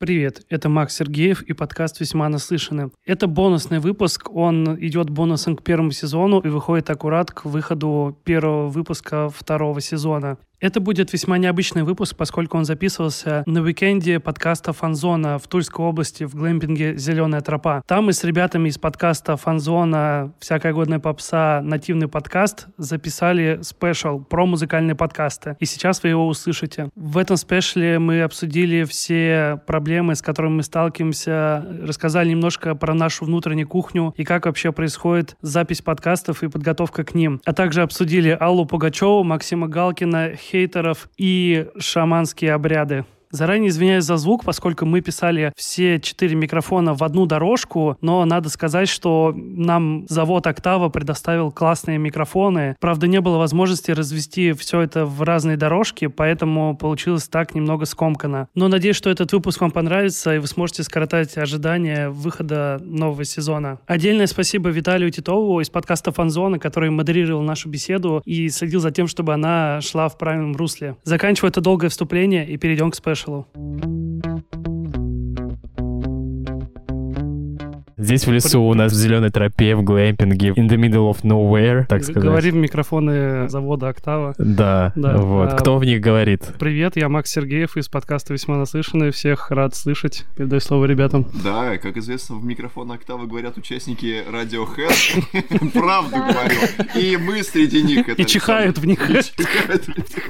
Привет, это Макс Сергеев и подкаст «Весьма наслышаны». Это бонусный выпуск, он идет бонусом к первому сезону и выходит аккурат к выходу первого выпуска второго сезона. Это будет весьма необычный выпуск, поскольку он записывался на уикенде подкаста «Фанзона» в Тульской области в глэмпинге «Зеленая тропа». Там мы с ребятами из подкаста «Фанзона. Всякая годная попса. Нативный подкаст» записали спешл про музыкальные подкасты. И сейчас вы его услышите. В этом спешле мы обсудили все проблемы, с которыми мы сталкиваемся, рассказали немножко про нашу внутреннюю кухню и как вообще происходит запись подкастов и подготовка к ним. А также обсудили Аллу Пугачеву, Максима Галкина, хейтеров и шаманские обряды. Заранее извиняюсь за звук, поскольку мы писали все четыре микрофона в одну дорожку, но надо сказать, что нам завод «Октава» предоставил классные микрофоны. Правда, не было возможности развести все это в разные дорожки, поэтому получилось так немного скомкано. Но надеюсь, что этот выпуск вам понравится, и вы сможете скоротать ожидания выхода нового сезона. Отдельное спасибо Виталию Титову из подкаста «Фанзона», который модерировал нашу беседу и следил за тем, чтобы она шла в правильном русле. Заканчиваю это долгое вступление и перейдем к спешлу. Marshall. Здесь в лесу у нас в зеленой тропе, в глэмпинге, in the middle of nowhere, так сказать. Говорим в микрофоны завода «Октава». Да, да. вот. А, Кто в них говорит? Привет, я Макс Сергеев из подкаста «Весьма наслышанный». Всех рад слышать. Передаю слово ребятам. Да, как известно, в микрофон «Октава» говорят участники Radiohead. Правду говорю. И мы среди них. И чихают в них.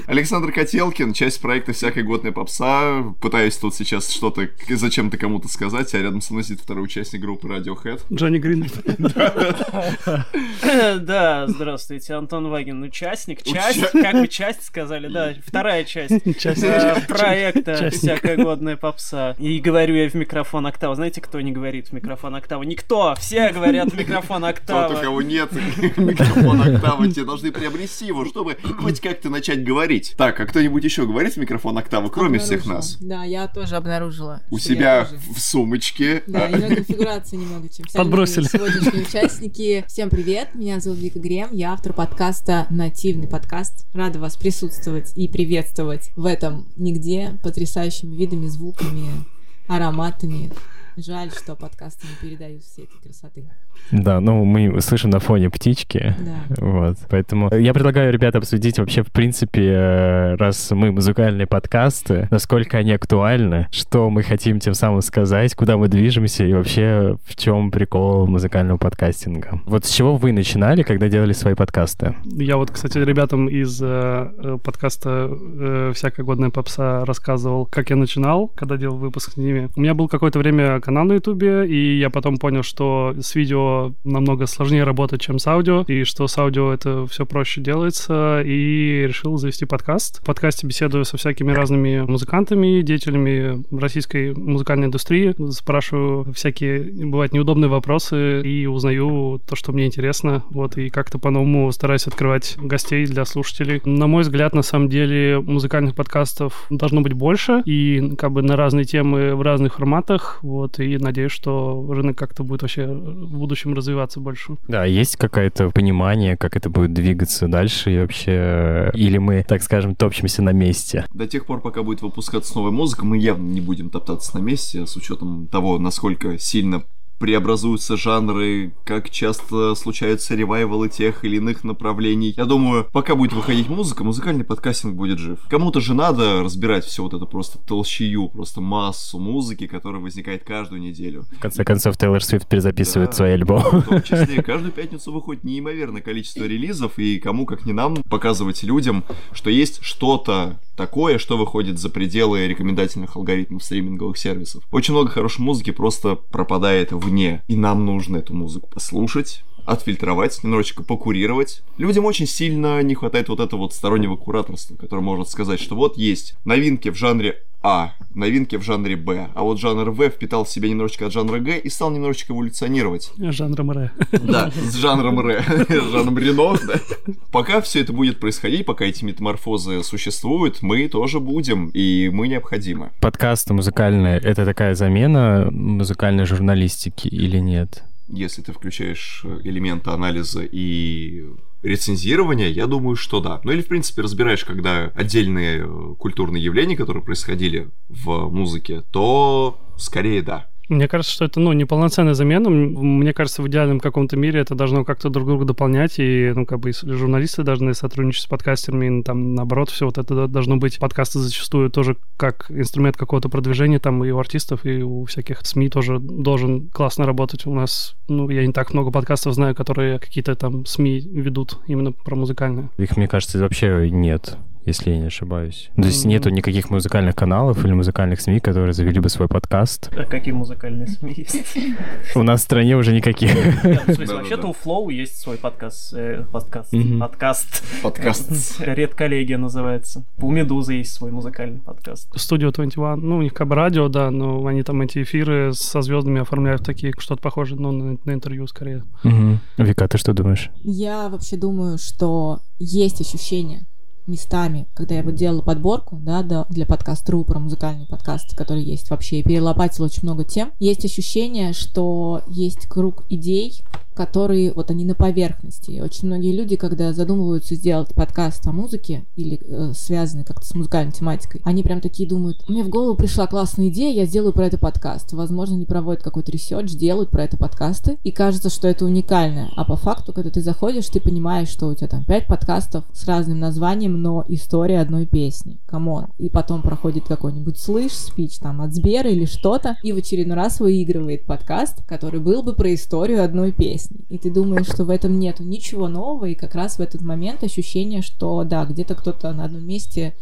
Александр Котелкин, часть проекта «Всякая годная попса». Пытаюсь тут сейчас что-то зачем-то кому-то сказать, а рядом со мной сидит второй участник группы Radiohead. Джонни Грин. Да, здравствуйте, Антон Вагин, участник. Часть, как вы часть сказали, да, вторая часть э, проекта «Всякая годная попса». И говорю я в микрофон октава. Знаете, кто не говорит в микрофон октава? Никто! Все говорят в микрофон октава. Тот, у кого нет микрофона октава, те должны приобрести его, чтобы хоть как-то начать говорить. Так, а кто-нибудь еще говорит в микрофон октава, кроме всех нас? Да, я тоже обнаружила. У себя в сумочке. Да, иногда конфигурация немного, чем Подбросили. сегодняшние участники. Всем привет, меня зовут Вика Грем, я автор подкаста «Нативный подкаст». Рада вас присутствовать и приветствовать в этом нигде потрясающими видами, звуками, ароматами. Жаль, что подкасты не передают все эти красоты. Да, ну мы слышим на фоне птички. Да. Вот. Поэтому я предлагаю, ребята, обсудить вообще, в принципе, э, раз мы музыкальные подкасты, насколько они актуальны, что мы хотим тем самым сказать, куда мы движемся и вообще в чем прикол музыкального подкастинга. Вот с чего вы начинали, когда делали свои подкасты? Я вот, кстати, ребятам из э, э подкаста э, «Всякая годная попса» рассказывал, как я начинал, когда делал выпуск с ними. У меня был какое-то время канал на Ютубе, и я потом понял, что с видео намного сложнее работать, чем с аудио, и что с аудио это все проще делается, и решил завести подкаст. В подкасте беседую со всякими разными музыкантами, деятелями российской музыкальной индустрии, спрашиваю всякие, бывают неудобные вопросы, и узнаю то, что мне интересно, вот, и как-то по-новому стараюсь открывать гостей для слушателей. На мой взгляд, на самом деле, музыкальных подкастов должно быть больше, и как бы на разные темы в разных форматах, вот, и надеюсь, что рынок как-то будет вообще в будущем будущем развиваться больше. Да, есть какое-то понимание, как это будет двигаться дальше и вообще... Или мы, так скажем, топчемся на месте? До тех пор, пока будет выпускаться новая музыка, мы явно не будем топтаться на месте, с учетом того, насколько сильно преобразуются жанры, как часто случаются ревайвалы тех или иных направлений. Я думаю, пока будет выходить музыка, музыкальный подкастинг будет жив. Кому-то же надо разбирать все вот это просто толщую, просто массу музыки, которая возникает каждую неделю. В конце концов, Тейлор Свифт перезаписывает да, свой альбом. В том числе, каждую пятницу выходит неимоверное количество релизов, и кому, как не нам, показывать людям, что есть что-то такое, что выходит за пределы рекомендательных алгоритмов стриминговых сервисов. Очень много хорошей музыки просто пропадает вне, и нам нужно эту музыку послушать, отфильтровать, немножечко покурировать. Людям очень сильно не хватает вот этого вот стороннего кураторства, которое может сказать, что вот есть новинки в жанре а, новинки в жанре Б. А вот жанр В впитал в себя немножечко от жанра Г и стал немножечко эволюционировать. Жанром Р. Да, с жанром Р. Жанром Рено, да. Пока все это будет происходить, пока эти метаморфозы существуют, мы тоже будем, и мы необходимы. Подкасты музыкальные — это такая замена музыкальной журналистики или нет? Если ты включаешь элементы анализа и рецензирования, я думаю, что да. Ну или, в принципе, разбираешь, когда отдельные э, культурные явления, которые происходили в музыке, то скорее да. Мне кажется, что это, ну, неполноценная замена. Мне кажется, в идеальном каком-то мире это должно как-то друг друга дополнять, и, ну, как бы, журналисты должны сотрудничать с подкастерами, и, там, наоборот, все вот это должно быть. Подкасты зачастую тоже как инструмент какого-то продвижения, там, и у артистов, и у всяких СМИ тоже должен классно работать. У нас, ну, я не так много подкастов знаю, которые какие-то там СМИ ведут именно про музыкальное. Их, мне кажется, вообще нет если я не ошибаюсь. То есть нету никаких музыкальных каналов или музыкальных СМИ, которые завели бы свой подкаст. А какие музыкальные СМИ есть? У нас в стране уже никаких. Вообще-то у Flow есть свой подкаст. Э, подкаст. Подкаст. Подкаст. Редколлегия называется. У Медузы есть свой музыкальный подкаст. Studio 21, ну, у них как бы радио, да, но они там эти эфиры со звездами оформляют такие, что-то похожее, ну, на, на интервью скорее. Вика, ты что думаешь? Я вообще думаю, что есть ощущение, местами, когда я вот делала подборку, да, для подкаст.ру про музыкальный подкаст, который есть вообще, и перелопатила очень много тем, есть ощущение, что есть круг идей, которые вот они на поверхности. Очень многие люди, когда задумываются сделать подкаст о музыке или э, связанный как-то с музыкальной тематикой, они прям такие думают, мне в голову пришла классная идея, я сделаю про это подкаст. Возможно, не проводят какой-то research, делают про это подкасты, и кажется, что это уникальное. А по факту, когда ты заходишь, ты понимаешь, что у тебя там пять подкастов с разным названием, но история одной песни. Come on. И потом проходит какой-нибудь слышь, спич там от Сбера или что-то, и в очередной раз выигрывает подкаст, который был бы про историю одной песни песни. И ты думаешь, что в этом нету ничего нового, и как раз в этот момент ощущение, что да, где-то кто-то на одном месте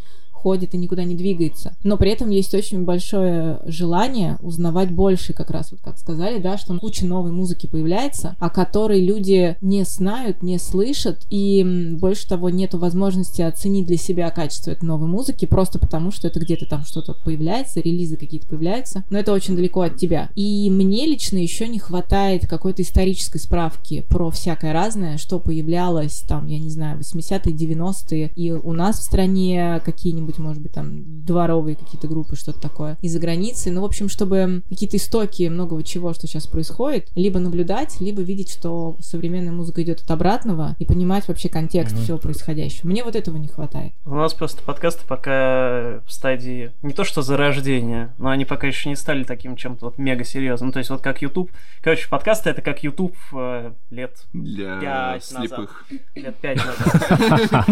ходит и никуда не двигается. Но при этом есть очень большое желание узнавать больше, как раз вот как сказали, да, что куча новой музыки появляется, о которой люди не знают, не слышат, и больше того, нету возможности оценить для себя качество этой новой музыки, просто потому что это где-то там что-то появляется, релизы какие-то появляются, но это очень далеко от тебя. И мне лично еще не хватает какой-то исторической справки про всякое разное, что появлялось там, я не знаю, 80-е, 90-е, и у нас в стране какие-нибудь какие-нибудь, может быть, там, дворовые какие-то группы, что-то такое, из-за границы. Ну, в общем, чтобы какие-то истоки многого чего, что сейчас происходит, либо наблюдать, либо видеть, что современная музыка идет от обратного, и понимать вообще контекст mm-hmm. всего происходящего. Мне вот этого не хватает. У нас просто подкасты пока в стадии не то что зарождения, но они пока еще не стали таким чем-то вот мега серьезным. То есть вот как YouTube. Короче, подкасты это как YouTube э, лет Для 5 слепых. назад. Лет пять назад.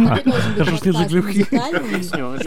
Хорошо, что для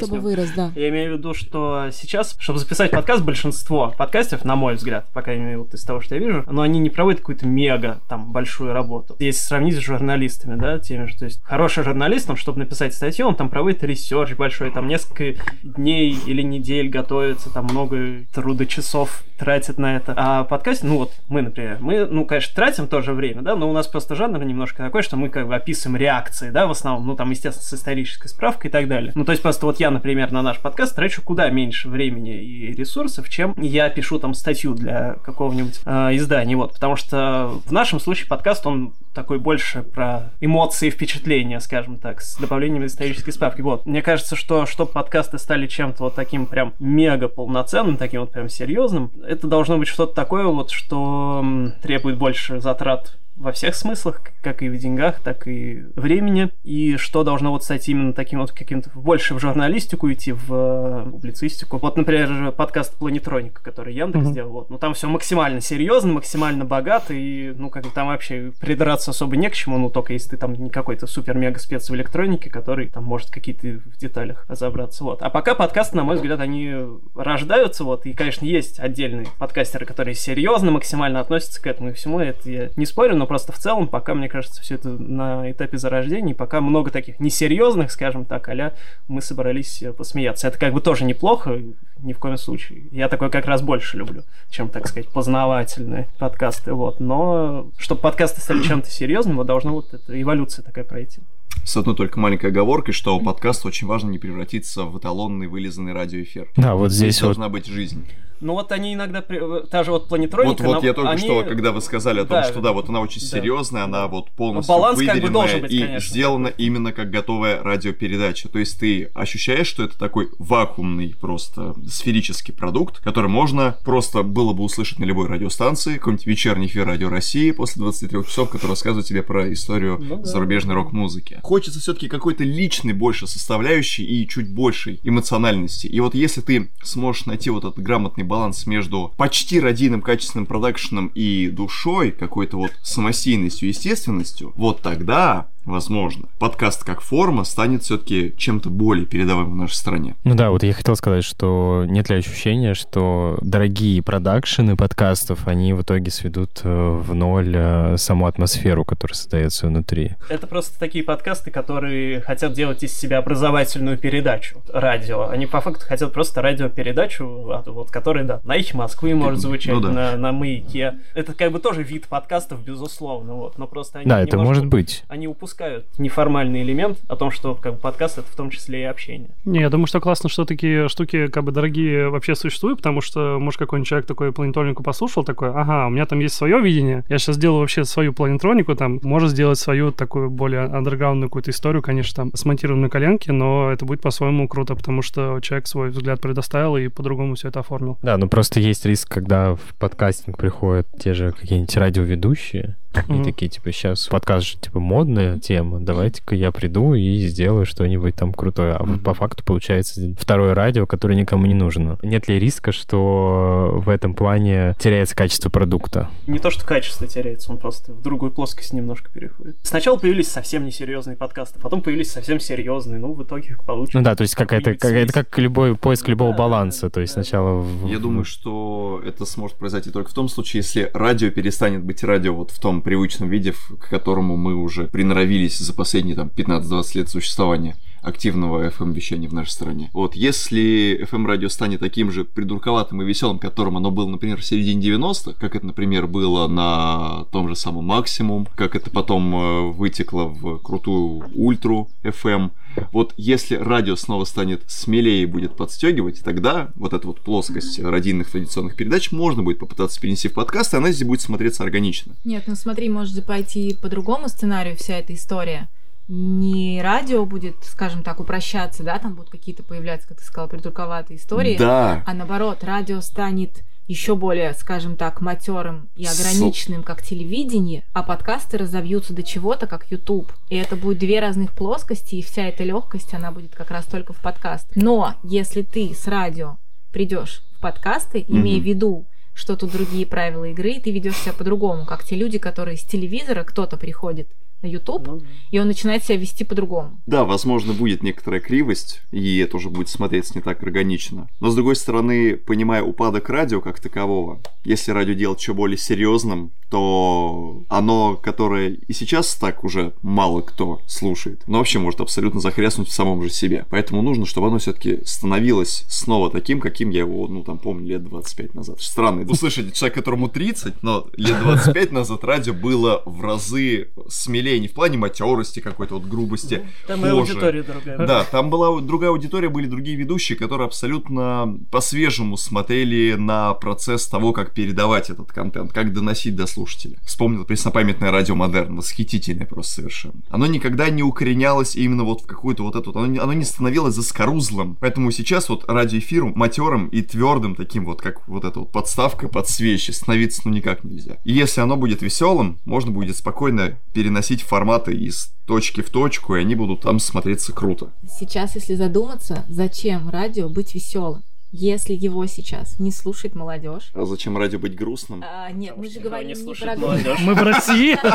чтобы вырос, да. Я имею в виду, что сейчас, чтобы записать подкаст, большинство подкастов, на мой взгляд, по крайней мере, вот из того, что я вижу, но они не проводят какую-то мега, там, большую работу. Если сравнить с журналистами, да, теми же, то есть хороший журналист, он, чтобы написать статью, он там проводит research большой, там несколько дней или недель готовится, там много труда часов тратит на это. А подкаст, ну вот мы, например, мы, ну, конечно, тратим тоже время, да, но у нас просто жанр немножко такой, что мы как бы описываем реакции, да, в основном, ну, там, естественно, с исторической справкой и так далее. Ну, то есть просто вот я, например, на наш подкаст трачу куда меньше времени и ресурсов, чем я пишу там статью для какого-нибудь э, издания, вот, потому что в нашем случае подкаст, он такой больше про эмоции впечатления, скажем так, с добавлением исторической справки. Вот. Мне кажется, что чтобы подкасты стали чем-то вот таким прям мега полноценным, таким вот прям серьезным, это должно быть что-то такое вот, что требует больше затрат во всех смыслах, как и в деньгах, так и времени, и что должно вот стать именно таким вот каким-то больше в журналистику идти, в э, публицистику. Вот, например, подкаст Планетроника, который Яндекс mm-hmm. сделал, вот, ну там все максимально серьезно, максимально богато, и, ну, как бы там вообще придраться особо не к чему, ну, только если ты там не какой-то супер-мега спец в электронике, который там может какие-то в деталях разобраться, вот. А пока подкасты, на мой взгляд, они рождаются, вот, и, конечно, есть отдельные подкастеры, которые серьезно максимально относятся к этому и всему, это я не спорю, но просто в целом, пока, мне кажется, все это на этапе зарождения, пока много таких несерьезных, скажем так, а мы собрались э, посмеяться. Это как бы тоже неплохо, ни в коем случае. Я такой как раз больше люблю, чем, так сказать, познавательные подкасты, вот. Но чтобы подкасты стали чем-то серьезным, вот должна вот эта эволюция такая пройти. С одной только маленькой оговоркой, что у подкаста очень важно не превратиться в эталонный вылизанный радиоэфир. Да, вот здесь, здесь вот... должна быть жизнь. Ну вот они иногда, та же вот планетроника... Вот, вот я только они... что, когда вы сказали о том, да, что да, вот она очень да. серьезная, она вот полностью Баланс выверенная как бы должен быть, и конечно. сделана именно как готовая радиопередача. То есть ты ощущаешь, что это такой вакуумный просто сферический продукт, который можно просто было бы услышать на любой радиостанции, какой-нибудь вечерний эфир Радио России после 23 часов, который рассказывает тебе про историю ну, да. зарубежной рок-музыки. Хочется все-таки какой-то личной больше составляющей и чуть большей эмоциональности. И вот если ты сможешь найти вот этот грамотный баланс между почти родийным качественным продакшеном и душой, какой-то вот самостийностью, естественностью, вот тогда возможно, подкаст как форма станет все-таки чем-то более передаваемым в нашей стране. Ну да, вот я хотел сказать, что нет ли ощущения, что дорогие продакшены подкастов, они в итоге сведут э, в ноль э, саму атмосферу, которая создается внутри. Это просто такие подкасты, которые хотят делать из себя образовательную передачу, радио. Они по факту хотят просто радиопередачу, вот, которая, да, на их Москвы может звучать, ну, да. на, на маяке. Это как бы тоже вид подкастов, безусловно, вот, но просто они Да, это может быть. Они упускают упускают неформальный элемент о том, что как бы подкаст это в том числе и общение. Не, я думаю, что классно, что такие штуки как бы дорогие вообще существуют, потому что, может, какой-нибудь человек такой планетронику послушал, такой, ага, у меня там есть свое видение, я сейчас сделаю вообще свою планетронику, там, может сделать свою такую более андерграундную какую-то историю, конечно, там, смонтированную коленки, но это будет по-своему круто, потому что человек свой взгляд предоставил и по-другому все это оформил. Да, ну просто есть риск, когда в подкастинг приходят те же какие-нибудь радиоведущие, Mm-hmm. И такие, типа, сейчас подкаст же, типа, модная тема, давайте-ка я приду и сделаю что-нибудь там крутое. А mm-hmm. по факту получается второе радио, которое никому не нужно. Нет ли риска, что в этом плане теряется качество продукта? Не то, что качество теряется, он просто в другую плоскость немножко переходит. Сначала появились совсем несерьезные подкасты, потом появились совсем серьезные, ну, в итоге получится. Ну да, то есть какая-то, как, это как любой поиск любого да, баланса, то есть да. сначала... Я думаю, что это сможет произойти только в том случае, если радио перестанет быть радио вот в том привычном виде, к которому мы уже приноровились за последние там 15-20 лет существования активного FM-вещания в нашей стране. Вот, если FM-радио станет таким же придурковатым и веселым, которым оно было, например, в середине 90-х, как это, например, было на том же самом Максимум, как это потом э, вытекло в крутую Ультру FM, вот если радио снова станет смелее и будет подстегивать, тогда вот эта вот плоскость родийных традиционных передач можно будет попытаться перенести в подкаст, и она здесь будет смотреться органично. Нет, ну смотри, может пойти по другому сценарию вся эта история не радио будет, скажем так, упрощаться, да, там будут какие-то появляться, как ты сказал, придурковатые истории, да. а наоборот, радио станет еще более, скажем так, матерым и ограниченным, как телевидение, а подкасты разовьются до чего-то, как YouTube. И это будет две разных плоскости, и вся эта легкость, она будет как раз только в подкаст. Но если ты с радио придешь в подкасты, mm-hmm. имея в виду, что тут другие правила игры, и ты ведешь себя по-другому, как те люди, которые с телевизора кто-то приходит на YouTube, ну, и он начинает себя вести по-другому. Да, возможно, будет некоторая кривость, и это уже будет смотреться не так органично. Но, с другой стороны, понимая упадок радио как такового, если радио делать еще более серьезным, то оно, которое и сейчас так уже мало кто слушает, но вообще может абсолютно захряснуть в самом же себе. Поэтому нужно, чтобы оно все-таки становилось снова таким, каким я его, ну, там, помню, лет 25 назад. Странно услышать человек, которому 30, но лет 25 назад радио было в разы смелее не в плане матерости какой-то, вот грубости. Там кожи. и аудитория другая. Да, там была другая аудитория, были другие ведущие, которые абсолютно по-свежему смотрели на процесс того, как передавать этот контент, как доносить до слушателя. Вспомнил преснопамятное радио Модерн, восхитительное просто совершенно. Оно никогда не укоренялось именно вот в какую-то вот эту, оно, оно не становилось заскорузлым. Поэтому сейчас вот радиоэфир матерым и твердым таким вот, как вот эта вот подставка под свечи, становиться ну никак нельзя. И если оно будет веселым, можно будет спокойно переносить форматы из точки в точку, и они будут там смотреться круто. Сейчас, если задуматься, зачем радио быть веселым? Если его сейчас не слушает молодежь. А зачем радио быть грустным? А, нет, Потому мы же говорим не, не про молодежь. Мы в России.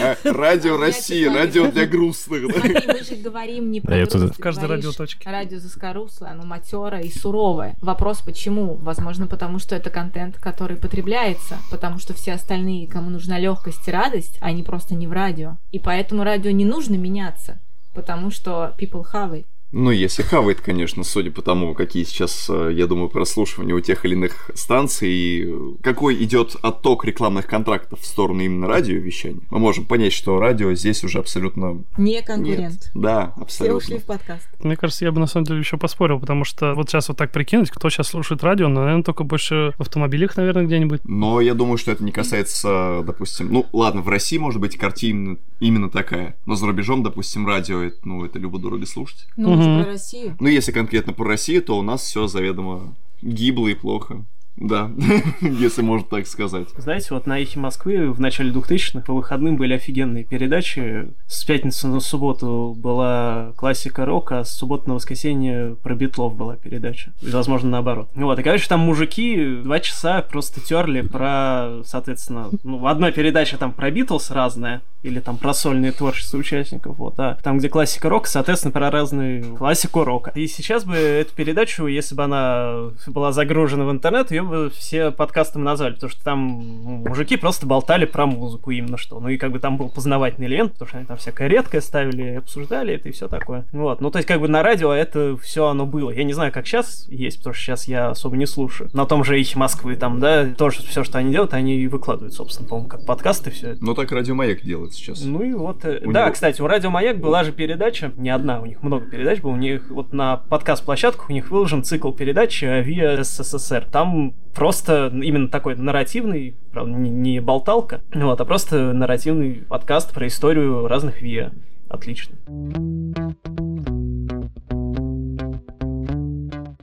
А, радио России, радио для грустных. Мы же говорим не про В каждой радиоточке. Радио заскоруслое, оно матерое и суровое. Вопрос почему? Возможно, потому что это контент, который потребляется, потому что все остальные, кому нужна легкость и радость, они просто не в радио. И поэтому радио не нужно меняться, потому что people have it Ну, если хавает, конечно, судя по тому, какие сейчас, э, я думаю, прослушивания у тех или иных станций, и какой идет отток рекламных контрактов в сторону именно радиовещания, мы можем понять, что радио здесь уже абсолютно... Не конкурент. Нет. Да, абсолютно. Все ушли в подкаст. Мне кажется, я бы на самом деле еще поспорил, потому что вот сейчас вот так прикинуть, кто сейчас слушает радио, ну, наверное, только больше в автомобилях, наверное, где-нибудь. Но я думаю, что это не касается, допустим, ну, ладно, в России, может быть, картина именно такая, но за рубежом, допустим, радио, ну, это любо-дорого слушать. Ну, угу. про Россию. Ну, если конкретно про Россию, то у нас все заведомо гибло и плохо. Да, если можно так сказать. Знаете, вот на Эхе Москвы в начале 2000-х по выходным были офигенные передачи. С пятницы на субботу была классика рока, а с субботы на воскресенье про Битлов была передача. Возможно, наоборот. Вот, и, короче, там мужики два часа просто терли про, соответственно, ну, в одной передаче там про Битлз разное, или там про сольные творчества участников, вот, а там, где классика рока, соответственно, про разную классику рока. И сейчас бы эту передачу, если бы она была загружена в интернет, ее бы все подкастом назвали, потому что там мужики просто болтали про музыку именно что. Ну и как бы там был познавательный элемент, потому что они там всякое редкое ставили, обсуждали это и все такое. Вот. Ну то есть как бы на радио это все оно было. Я не знаю, как сейчас есть, потому что сейчас я особо не слушаю. На том же Эхе Москвы там, да, тоже все, что они делают, они и выкладывают, собственно, по-моему, как подкасты все это. Ну так Радио Маяк делает сейчас. Ну и вот. Э, у да, него... кстати, у Радио Маяк была же передача, не одна, у них много передач было, у них вот на подкаст-площадках у них выложен цикл передач Виа СССР. Там просто именно такой нарративный, правда, не, болталка, вот, а просто нарративный подкаст про историю разных ВИА. Отлично.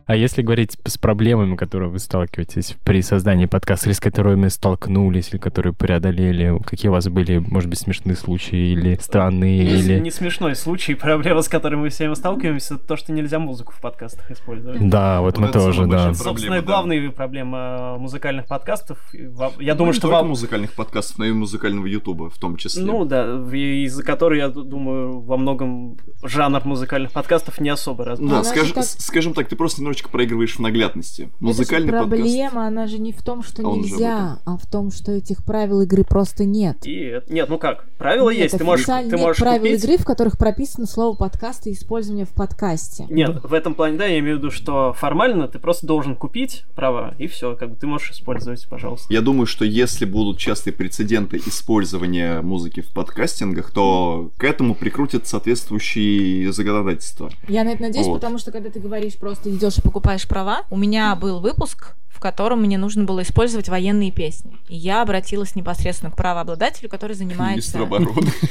А если говорить с проблемами, которые вы сталкиваетесь при создании подкаста, или с которыми столкнулись, или которые преодолели, какие у вас были, может быть, смешные случаи, или странные, не, или... Не смешной случай, проблема, с которой мы все сталкиваемся, это то, что нельзя музыку в подкастах использовать. Да, вот, вот мы тоже, да. Собственно, да. главная проблема музыкальных подкастов. Я ну, думаю, не что вам... музыкальных подкастов, но и музыкального ютуба в том числе. Ну да, из-за которой, я думаю, во многом жанр музыкальных подкастов не особо развит. Да, скаж... как... скажем так, ты просто немножечко проигрываешь в наглядности. Музыкальный это проблема, подкаст... она же не в том, что а нельзя, а в том, что этих правил игры просто нет. И нет, ну как, правила нет, есть, ты можешь, ты нет можешь правил купить... игры, в которых прописано слово подкаст и использование в подкасте. Нет, в этом плане, да, я имею в виду, что формально ты просто должен купить права, и все, как бы ты можешь использовать, пожалуйста. Я думаю, что если будут частые прецеденты использования музыки в подкастингах, то к этому прикрутят соответствующие законодательства. Я на это надеюсь, вот. потому что когда ты говоришь просто идешь покупаешь права. У меня был выпуск в котором мне нужно было использовать военные песни. И я обратилась непосредственно к правообладателю, который занимается...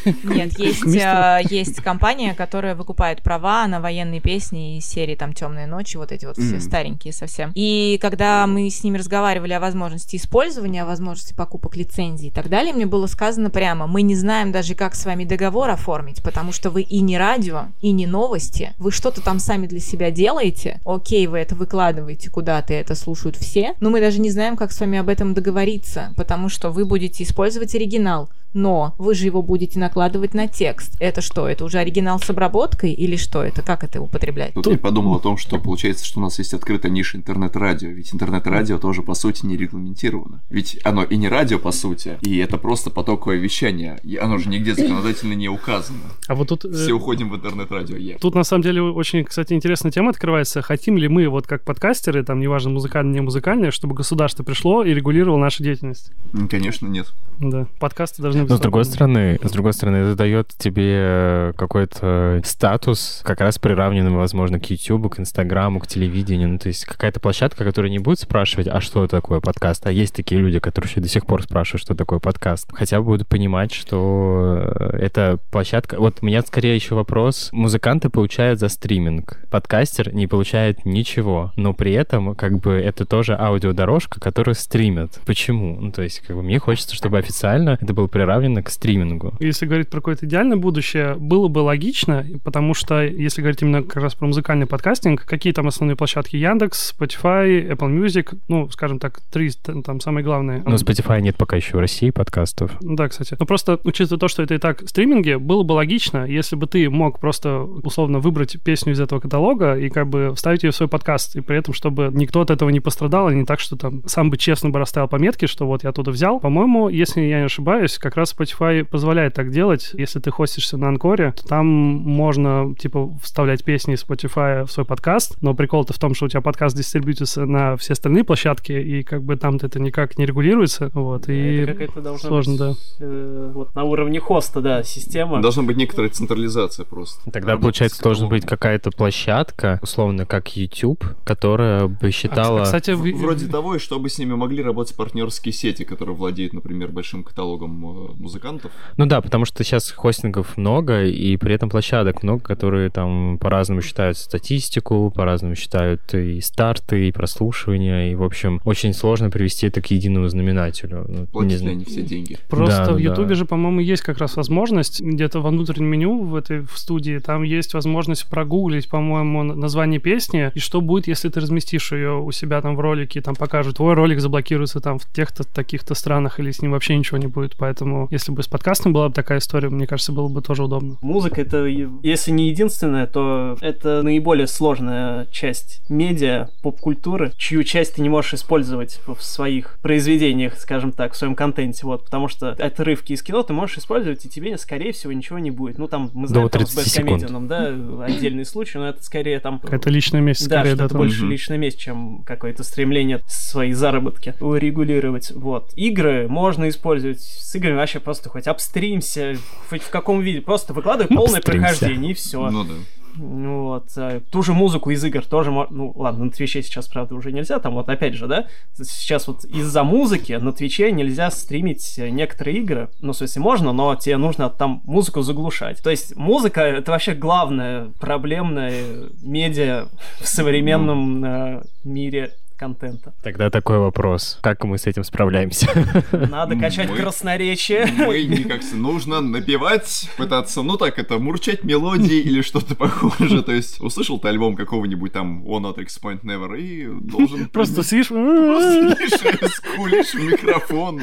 Нет, есть, э, есть компания, которая выкупает права на военные песни из серии там «Темные ночи», вот эти вот все старенькие совсем. И когда мы с ними разговаривали о возможности использования, о возможности покупок лицензий и так далее, мне было сказано прямо, мы не знаем даже, как с вами договор оформить, потому что вы и не радио, и не новости, вы что-то там сами для себя делаете, окей, вы это выкладываете куда-то, это слушают все, все, но мы даже не знаем, как с вами об этом договориться, потому что вы будете использовать оригинал, но вы же его будете накладывать на текст. Это что? Это уже оригинал с обработкой или что это? Как это употреблять? Тут я подумал о том, что получается, что у нас есть открытая ниша интернет-радио, ведь интернет-радио тоже по сути не регламентировано. Ведь оно и не радио по сути, и это просто потоковое вещание, и оно же нигде законодательно не указано. А вот тут... Все уходим в интернет-радио. Yeah. Тут на самом деле очень, кстати, интересная тема открывается. Хотим ли мы, вот как подкастеры, там, неважно, музыкальные, не музыкальные, чтобы государство пришло и регулировало нашу деятельность? Конечно, нет. Да, подкасты должны быть. Но с другой стороны, с другой стороны, это дает тебе какой-то статус, как раз приравненный, возможно, к YouTube, к Инстаграму, к телевидению. Ну, то есть какая-то площадка, которая не будет спрашивать, а что такое подкаст? А есть такие люди, которые еще до сих пор спрашивают, что такое подкаст. Хотя бы будут понимать, что это площадка... Вот у меня скорее еще вопрос. Музыканты получают за стриминг. Подкастер не получает ничего, но при этом как бы это тоже аудиодорожка, которую стримят. Почему? Ну, то есть как бы мне хочется, чтобы официально это было приравнено к стримингу. Если говорить про какое-то идеальное будущее, было бы логично, потому что если говорить именно как раз про музыкальный подкастинг, какие там основные площадки? Яндекс, Spotify, Apple Music, ну, скажем так, три там самые главные. Но Spotify нет пока еще в России подкастов. Да, кстати. Но просто учитывая то, что это и так стриминги, было бы логично, если бы ты мог просто условно выбрать песню из этого каталога и как бы вставить ее в свой подкаст, и при этом, чтобы никто от этого не пострадал, а не так, что там сам бы честно бы расставил пометки, что вот я оттуда взял. По-моему, если я не ошибаюсь, как раз Spotify позволяет так делать. Если ты хостишься на Анкоре, то там можно, типа, вставлять песни из Spotify в свой подкаст, но прикол-то в том, что у тебя подкаст дистрибьютится на все остальные площадки, и как бы там-то это никак не регулируется, вот, и это сложно, быть, да. Э, вот на уровне хоста, да, система. Должна быть некоторая централизация просто. Тогда, Работать получается, должна быть какая-то площадка, условно, как YouTube, которая бы считала... А, кстати, в... Вроде того, и чтобы с ними могли работать партнерские сети, которые владеют, например, большим каталогом э, музыкантов. Ну да, потому что сейчас хостингов много, и при этом площадок много, которые там по-разному считают статистику, по-разному считают и старты, и прослушивания, и, в общем, очень сложно привести это к единому знаменателю. Ну, Платят ли они все деньги? Просто да, в Ютубе да. же, по-моему, есть как раз возможность, где-то во внутреннем меню в этой в студии, там есть возможность прогуглить, по-моему, название песни, и что будет, если ты разместишь ее у себя там в ролике, там покажут, твой ролик заблокируется там в тех-то таких-то странах, или с ним вообще ничего не будет. Поэтому, если бы с подкастом была бы такая история, мне кажется, было бы тоже удобно. Музыка — это, если не единственная, то это наиболее сложная часть медиа, поп-культуры, чью часть ты не можешь использовать в своих произведениях, скажем так, в своем контенте, вот, потому что отрывки из кино ты можешь использовать, и тебе, скорее всего, ничего не будет. Ну, там, мы знаем, там, с Бэткомедианом, да, отдельный случай, но это скорее там... Это личная месть, да, скорее, да, это больше личная месть, чем какое-то стремление свои заработки урегулировать, вот. Игры можно использовать, с играми вообще просто хоть обстримся, хоть в каком виде, просто выкладывай полное прохождение, и все. Ну да. Вот. А ту же музыку из игр тоже, ну ладно, на Твиче сейчас, правда, уже нельзя, там вот опять же, да, сейчас вот из-за музыки на Твиче нельзя стримить некоторые игры, ну, в смысле, можно, но тебе нужно там музыку заглушать. То есть музыка — это вообще главное проблемное медиа в современном э, мире контента. Тогда такой вопрос. Как мы с этим справляемся? Надо качать мы, красноречие. Мы никак нужно напевать, пытаться, ну так, это мурчать мелодии или что-то похожее. То есть услышал ты альбом какого-нибудь там One Not X Point Never и должен... Просто сидишь... Просто сидишь, скулишь в микрофон.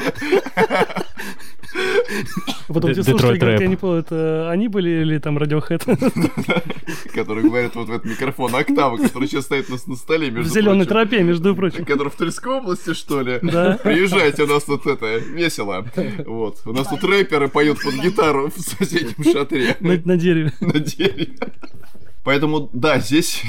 Потом тебе слушали, как я не понял, это они были или там Radiohead? Которые говорят вот в этот микрофон Октава, который сейчас стоит у нас на столе, между В зеленой тропе, между прочим. Который в Тульской области, что ли? Да. Приезжайте, у нас тут это, весело. Вот. У нас тут рэперы поют под гитару в соседнем шатре. На дереве. На дереве. Поэтому, да, здесь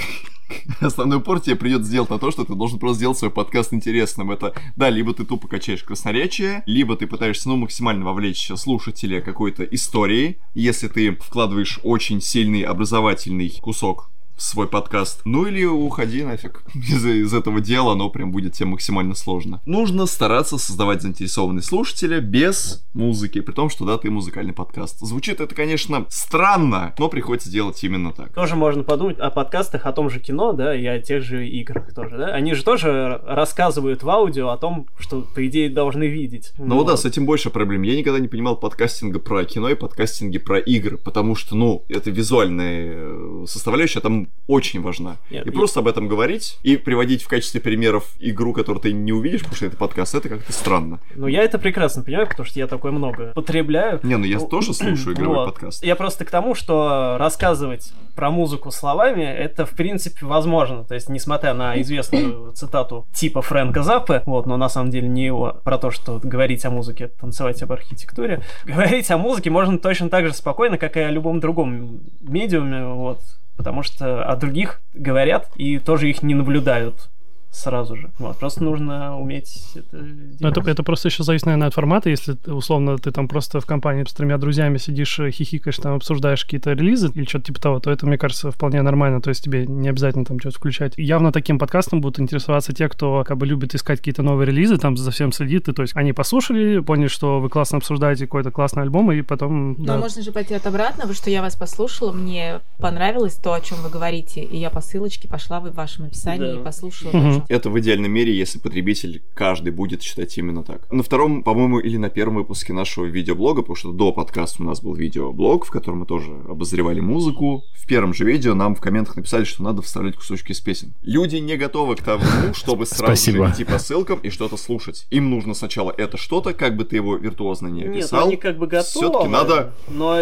основной упор тебе придется сделать на то, что ты должен просто сделать свой подкаст интересным. Это, да, либо ты тупо качаешь красноречие, либо ты пытаешься, ну, максимально вовлечь слушателя какой-то историей. Если ты вкладываешь очень сильный образовательный кусок свой подкаст. Ну или уходи нафиг из, из этого дела, оно прям будет тебе максимально сложно. Нужно стараться создавать заинтересованные слушателя без музыки, при том, что да, ты музыкальный подкаст. Звучит это, конечно, странно, но приходится делать именно так. Тоже можно подумать о подкастах, о том же кино, да, и о тех же играх тоже, да. Они же тоже рассказывают в аудио о том, что, по идее, должны видеть. Ну вот. да, с этим больше проблем. Я никогда не понимал подкастинга про кино и подкастинги про игры, потому что, ну, это визуальная э, составляющая, там очень важна. Нет, и я... просто об этом говорить и приводить в качестве примеров игру, которую ты не увидишь, потому что это подкаст, это как-то странно. Ну, я это прекрасно понимаю, потому что я такое много потребляю. Не, ну я ну, тоже слушаю игровой вот. подкаст. Я просто к тому, что рассказывать про музыку словами, это, в принципе, возможно. То есть, несмотря на известную цитату типа Фрэнка Заппе, вот, но на самом деле не его, про то, что говорить о музыке, танцевать об архитектуре, говорить о музыке можно точно так же спокойно, как и о любом другом медиуме, вот, потому что о других говорят и тоже их не наблюдают сразу же. Вот, просто нужно уметь это делать. Это, это просто еще зависит, наверное, от формата. Если, условно, ты там просто в компании с тремя друзьями сидишь, э, хихикаешь, там обсуждаешь какие-то релизы или что-то типа того, то это, мне кажется, вполне нормально. То есть тебе не обязательно там что-то включать. явно таким подкастом будут интересоваться те, кто как бы любит искать какие-то новые релизы, там за всем следит. И, то есть они послушали, поняли, что вы классно обсуждаете какой-то классный альбом, и потом... Но да. можно же пойти от обратного, что я вас послушала, мне понравилось то, о чем вы говорите, и я по ссылочке пошла в вашем описании да. и послушала. Угу. Это в идеальном мире, если потребитель каждый будет считать именно так. На втором, по-моему, или на первом выпуске нашего видеоблога, потому что до подкаста у нас был видеоблог, в котором мы тоже обозревали музыку. В первом же видео нам в комментах написали, что надо вставлять кусочки из песен. Люди не готовы к тому, чтобы сразу же идти по ссылкам и что-то слушать. Им нужно сначала это что-то, как бы ты его виртуозно не описал. Нет, они как бы готовы. Все-таки надо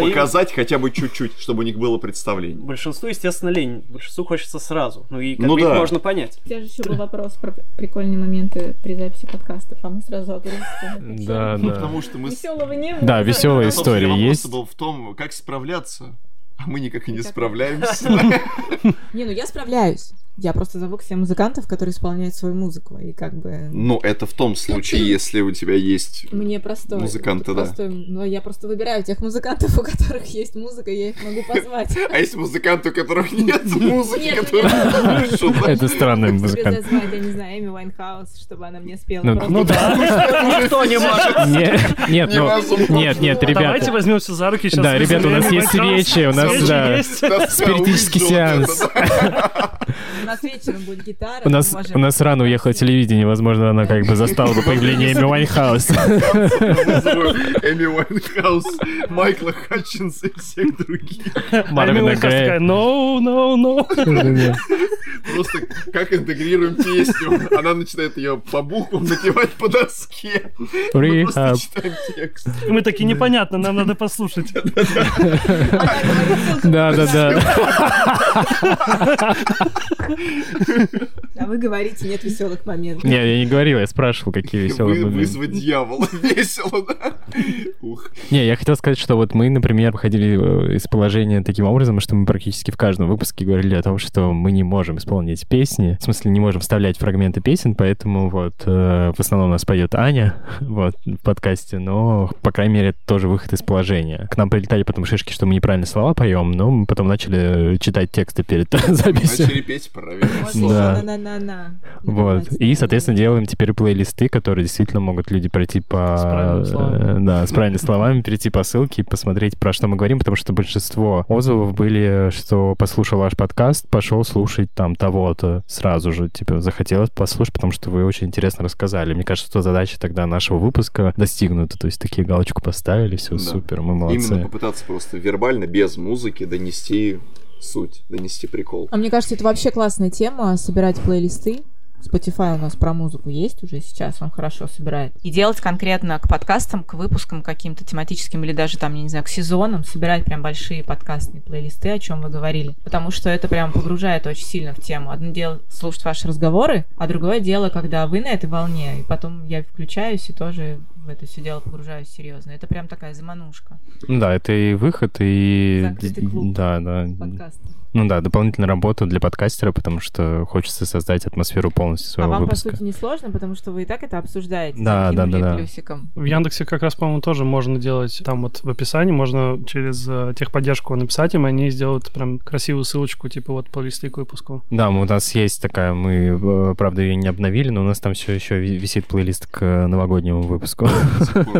показать им... хотя бы чуть-чуть, чтобы у них было представление. Большинству, естественно, лень. Большинству хочется сразу. Ну и как ну, бы да. их можно понять. У тебя же еще был вопрос про прикольные моменты при записи подкаста, а мы сразу о Да, да. Потому что мы... Веселого не было. Да, веселая история есть. был в том, как справляться, а мы никак и не справляемся. Не, ну я справляюсь. Я просто зову к себе музыкантов, которые исполняют свою музыку, и как бы... Ну, это в том случае, если у тебя есть Мне простой. музыканты, да. Простой, но я просто выбираю тех музыкантов, у которых есть музыка, я их могу позвать. А есть музыканты, у которых нет музыки, Нет, которые... Это странный музыкант. я не знаю, Эми Вайнхаус, чтобы она мне спела. Ну. Ну да. Никто не может. Нет, нет, ну, Невозможно. нет, нет, ребята. Давайте возьмемся за руки сейчас. Да, ребята, у нас есть свечи, у нас, да. Спиритический сеанс. Нас вечером будет гитара. У нас, у нас рано уехало телевидение, возможно, она как бы застала бы появление Эми. Вызову Эми Уайнхаус, Майкла Хатчинса и всех других. Марвина Эми Уайнхаус такая, Грея. no, no, no. Просто как интегрируем песню. Она начинает ее по буквам напевать по доске. Мы просто читаем текст. Мы такие, непонятно, нам надо послушать. Да, да, да. А вы говорите, нет веселых моментов. Не, я не говорил, я спрашивал, какие веселые Вы- моменты. Вызвать дьявола. Весело, да? Ух. Не, я хотел сказать, что вот мы, например, выходили э, из положения таким образом, что мы практически в каждом выпуске говорили о том, что мы не можем исполнить песни, в смысле не можем вставлять фрагменты песен, поэтому вот э, в основном у нас поет Аня вот в подкасте, но по крайней мере это тоже выход из положения. К нам прилетали потом шишки, что мы неправильно слова поем, но мы потом начали читать тексты перед записью. Начали петь правильно. Да. на-на-на-на. Вот. И, соответственно, делаем теперь плейлисты, которые действительно могут люди пройти по... Э, Да, с правильными словами, перейти по ссылке и посмотреть, про что мы говорим, потому что большинство отзывов были, что послушал ваш подкаст, пошел слушать там того-то сразу же, типа, захотелось послушать, потому что вы очень интересно рассказали. Мне кажется, что задача тогда нашего выпуска достигнута, то есть такие галочку поставили, все Да. супер, мы молодцы. Именно попытаться просто вербально, без музыки, донести суть, донести прикол. А мне кажется, это вообще классная тема, собирать плейлисты. Spotify у нас про музыку есть уже сейчас, он хорошо собирает. И делать конкретно к подкастам, к выпускам каким-то тематическим или даже там, я не знаю, к сезонам, собирать прям большие подкастные плейлисты, о чем вы говорили. Потому что это прям погружает очень сильно в тему. Одно дело слушать ваши разговоры, а другое дело, когда вы на этой волне, и потом я включаюсь и тоже в это все дело погружаюсь серьезно. Это прям такая заманушка Да, это и выход, и... Закрытый клуб. Да, да. подкаста. Ну да, дополнительная работа для подкастера, потому что хочется создать атмосферу полностью А своего вам, выпуска. по сути, не сложно, потому что вы и так это обсуждаете. Да, да, да, да. плюсиком. В Яндексе как раз, по-моему, тоже можно делать, там вот в описании можно через э, техподдержку написать им, и они сделают прям красивую ссылочку, типа вот плейлисты к выпуску. Да, у нас есть такая, мы, э, правда, ее не обновили, но у нас там все еще висит плейлист к новогоднему выпуску.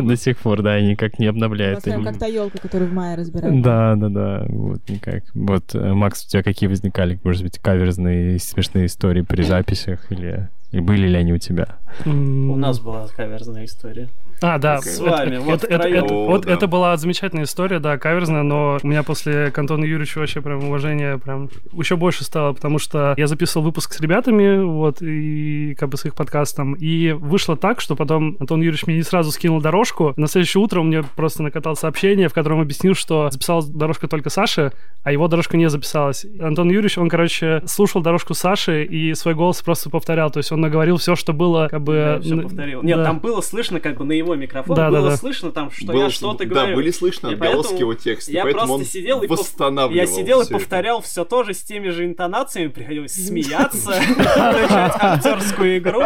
До сих пор, да, они никак не обновляют. как та елка, которую в мае разбирали. Да, да, да, вот никак. Вот, э, Макс, у тебя какие возникали, может быть, каверзные смешные истории при записях или и были ли они у тебя? У нас была каверзная история. А, да. С это- вами, это- вот это- втроём. это- О, Вот да. это была замечательная история, да, каверзная, но у меня после к Антону Юрьевичу вообще прям уважение прям еще больше стало, потому что я записывал выпуск с ребятами, вот, и как бы с их подкастом, и вышло так, что потом Антон Юрьевич мне не сразу скинул дорожку, на следующее утро мне просто накатал сообщение, в котором объяснил, что записалась дорожка только Саши, а его дорожка не записалась. Антон Юрьевич, он, короче, слушал дорожку Саши и свой голос просто повторял, то есть он наговорил все, что было, как бы... Я все повторил. Нет, да. там было слышно, как бы на его микрофон, Да, да, было да. слышно там, что Было я что- что-то Да, говорю. были слышны И отголоски его текста, Я поэтому просто он сидел и восстанавливал Я сидел и всё это. повторял все то же с теми же интонациями, приходилось смеяться, начать актерскую игру.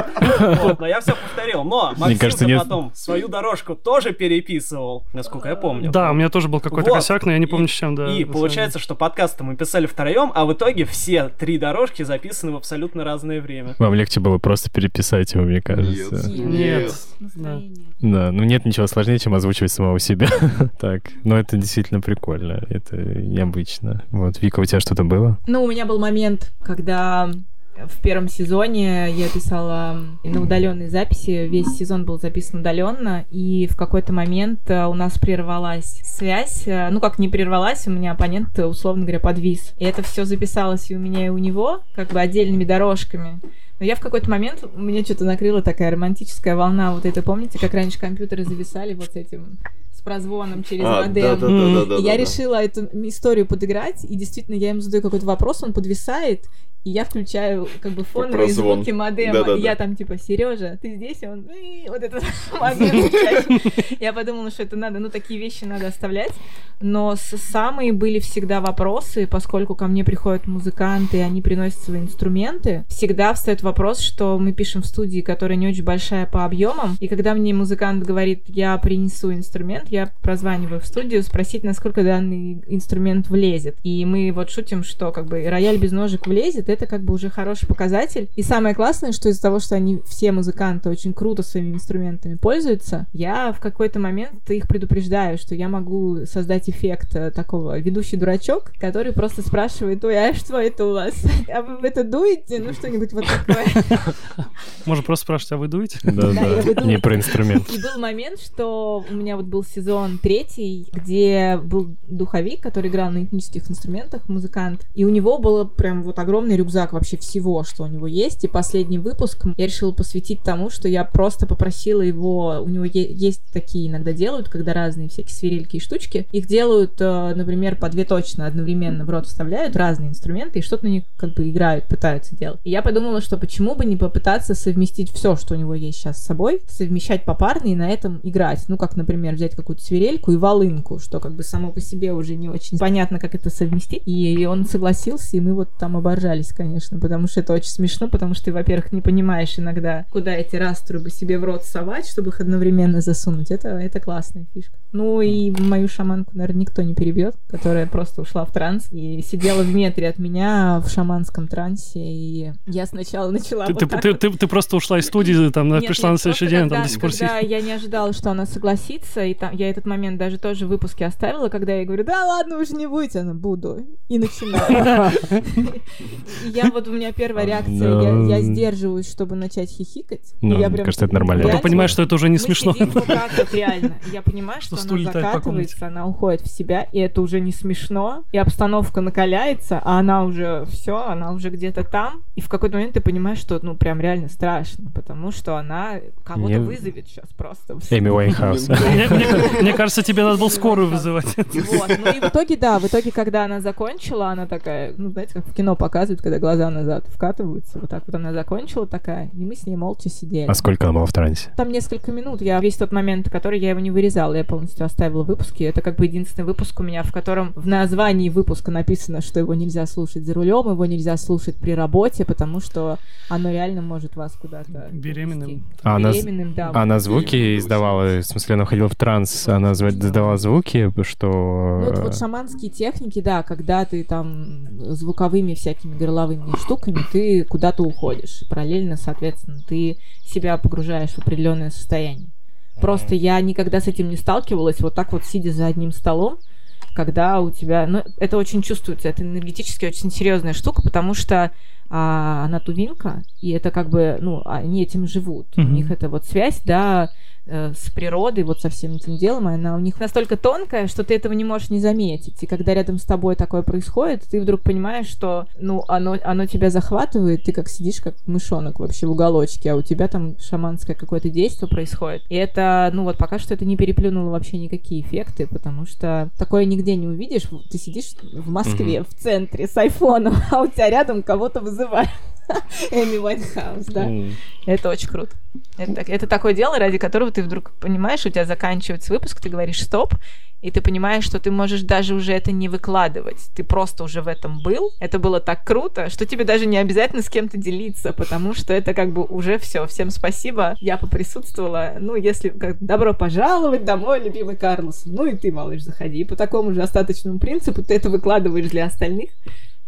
Вот, но я все повторил. Но Максим кажется, нет- потом свою дорожку тоже переписывал, насколько я помню. Да, у меня тоже был какой-то косяк, но я не помню, с чем, да. И получается, что подкасты мы писали втроем, а в итоге все три дорожки записаны в абсолютно разное время. Вам легче было просто переписать его, мне кажется. Нет. Нет. Настроение. Да, ну нет ничего сложнее, чем озвучивать самого себя. так, но это действительно прикольно, это необычно. Вот, Вика, у тебя что-то было? Ну, у меня был момент, когда в первом сезоне я писала на удаленной записи. Весь сезон был записан удаленно, и в какой-то момент э, у нас прервалась связь. Э, Ну, как не прервалась, у меня оппонент, э, условно говоря, подвис. И это все записалось и у меня, и у него, как бы отдельными дорожками. Но я в какой-то момент, меня что-то накрыла такая романтическая волна. Вот это, помните, как раньше компьютеры зависали вот с этим, с прозвоном через А, модем? да, да, да, да, да, И я да. решила эту историю подыграть, и действительно я ему задаю какой-то вопрос, он подвисает, и я включаю как бы фоновые звуки модема. Да, да, и я там типа, Сережа, ты здесь? И он, вот этот модем Я подумала, что это надо, ну, такие вещи надо оставлять. Но самые были всегда вопросы, поскольку ко мне приходят музыканты, и они приносят свои инструменты. Всегда встает вопрос, что мы пишем в студии, которая не очень большая по объемам, и когда мне музыкант говорит, я принесу инструмент, я прозваниваю в студию спросить, насколько данный инструмент влезет. И мы вот шутим, что как бы рояль без ножек влезет, это как бы уже хороший показатель. И самое классное, что из-за того, что они все музыканты очень круто своими инструментами пользуются, я в какой-то момент их предупреждаю, что я могу создать эффект э, такого ведущий дурачок, который просто спрашивает, ой, а что это у вас? А вы это дуете? Ну, что-нибудь вот такое. Можно просто спрашивать, а вы дуете? Да, да, не про инструмент. И был момент, что у меня вот был сезон третий, где был духовик, который играл на этнических инструментах, музыкант, и у него было прям вот огромный рюкзак вообще всего, что у него есть, и последний выпуск я решила посвятить тому, что я просто попросила его, у него есть такие иногда делают, когда разные всякие свирельки и штучки, их делают, э, например, по две точно одновременно в рот вставляют разные инструменты и что-то на них как бы играют, пытаются делать. И я подумала, что почему бы не попытаться совместить все, что у него есть сейчас с собой, совмещать попарно и на этом играть. Ну, как, например, взять какую-то свирельку и волынку, что как бы само по себе уже не очень понятно, как это совместить. И он согласился, и мы вот там оборжались, конечно, потому что это очень смешно, потому что ты, во-первых, не понимаешь иногда, куда эти раструбы себе в рот совать, чтобы их одновременно засунуть. Это, это классная фишка. Ну и мою шаманку, наверное, никто не перебьет, которая просто ушла в транс и сидела в метре от меня в шаманском трансе, и я сначала начала ты, вот ты, так ты, вот... ты, ты просто ушла из студии, там, Нет, пришла нет, на следующий день, когда, там до сих пор когда я не ожидала, что она согласится, и там, я этот момент даже тоже в выпуске оставила, когда я говорю, да ладно, уж не будете, она буду, и начинаю. И Я вот, у меня первая реакция, я- я сдерживаюсь, чтобы начать хихикать. Ну, я прям кажется, это нормально. Потом понимаешь, что это уже не смешно. вот реально. Я понимаю, Что она закатывается, она уходит в себя, и это уже не смешно, и обстановка накаляется, а она уже все, она уже где-то там, и в какой-то момент ты понимаешь, что ну прям реально страшно, потому что она кого-то Мне- вызовет сейчас просто. Эми Уайнхаус. Мне кажется, тебе надо было скорую вызывать. Вот, ну и в итоге, да, в итоге, когда она закончила, она такая, ну, знаете, как в кино показывают, когда глаза назад вкатываются, вот так вот она закончила такая, и мы с ней молча сидели. А сколько она была в трансе? Там несколько минут. Я весь тот момент, который я его не вырезала, я полностью оставила в выпуске. Это как бы единственный выпуск у меня, в котором в названии выпуска написано, что его нельзя слушать за рулем, его нельзя слушать при работе, потому что оно реально может вас куда-то Беременным. А она, Беременным, да. а она звуки издавала, в смысле, она входила в транс, она издавала звуки, что... Ну, это вот шаманские техники, да, когда ты там звуковыми всякими горловыми штуками, ты куда-то уходишь. Параллельно, соответственно, ты себя погружаешь в определенное состояние. Просто я никогда с этим не сталкивалась, вот так вот сидя за одним столом, когда у тебя... Ну, это очень чувствуется, это энергетически очень серьезная штука, потому что а, она тувинка, и это как бы, ну, они этим живут. У Мгм. них это вот связь, да, э, с природой, вот со всем этим делом, и она у них настолько тонкая, что ты этого не можешь не заметить. И когда рядом с тобой такое происходит, ты вдруг понимаешь, что, ну, оно, оно тебя захватывает, ты как сидишь, как мышонок вообще в уголочке, а у тебя там шаманское какое-то действие происходит. И это, ну, вот пока что это не переплюнуло вообще никакие эффекты, потому что такое нигде не увидишь. Ты сидишь в Москве, в центре, с айфоном, а у тебя рядом кого-то вызывают. Эми Уайтхаус, да. Это очень круто. Это, это такое дело, ради которого ты вдруг понимаешь, у тебя заканчивается выпуск, ты говоришь стоп, и ты понимаешь, что ты можешь даже уже это не выкладывать. Ты просто уже в этом был. Это было так круто, что тебе даже не обязательно с кем-то делиться, потому что это как бы уже все. Всем спасибо. Я поприсутствовала. Ну, если как добро пожаловать домой, любимый Карлос. Ну и ты, малыш, заходи. И по такому же остаточному принципу ты это выкладываешь для остальных,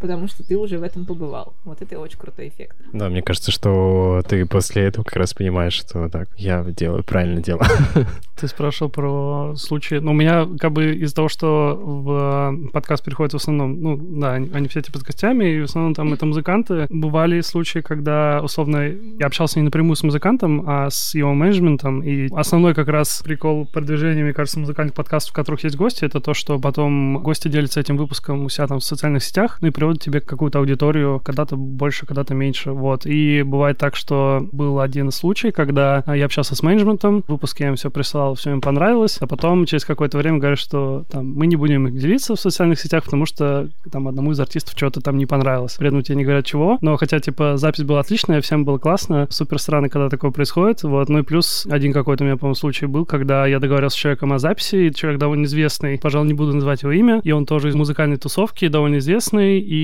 потому что ты уже в этом побывал. Вот это очень крутой эффект. Да, мне кажется, что ты после этого как раз понимаешь, что так, я делаю правильное дело. Ты спрашивал про случаи. Ну, у меня как бы из-за того, что в подкаст переходит в основном, ну, да, они, они все типа с гостями, и в основном там это музыканты. Бывали случаи, когда, условно, я общался не напрямую с музыкантом, а с его менеджментом, и основной как раз прикол продвижения, мне кажется, музыкальных подкастов, в которых есть гости, это то, что потом гости делятся этим выпуском у себя там в социальных сетях, ну и формирует тебе какую-то аудиторию, когда-то больше, когда-то меньше, вот. И бывает так, что был один случай, когда я общался с менеджментом, выпуск я им все прислал, все им понравилось, а потом через какое-то время говорят, что там мы не будем их делиться в социальных сетях, потому что там одному из артистов что-то там не понравилось. При этом тебе не говорят чего, но хотя, типа, запись была отличная, всем было классно, супер странно, когда такое происходит, вот. Ну и плюс один какой-то у меня, по-моему, случай был, когда я договорился с человеком о записи, и человек довольно известный, пожалуй, не буду называть его имя, и он тоже из музыкальной тусовки, довольно известный, и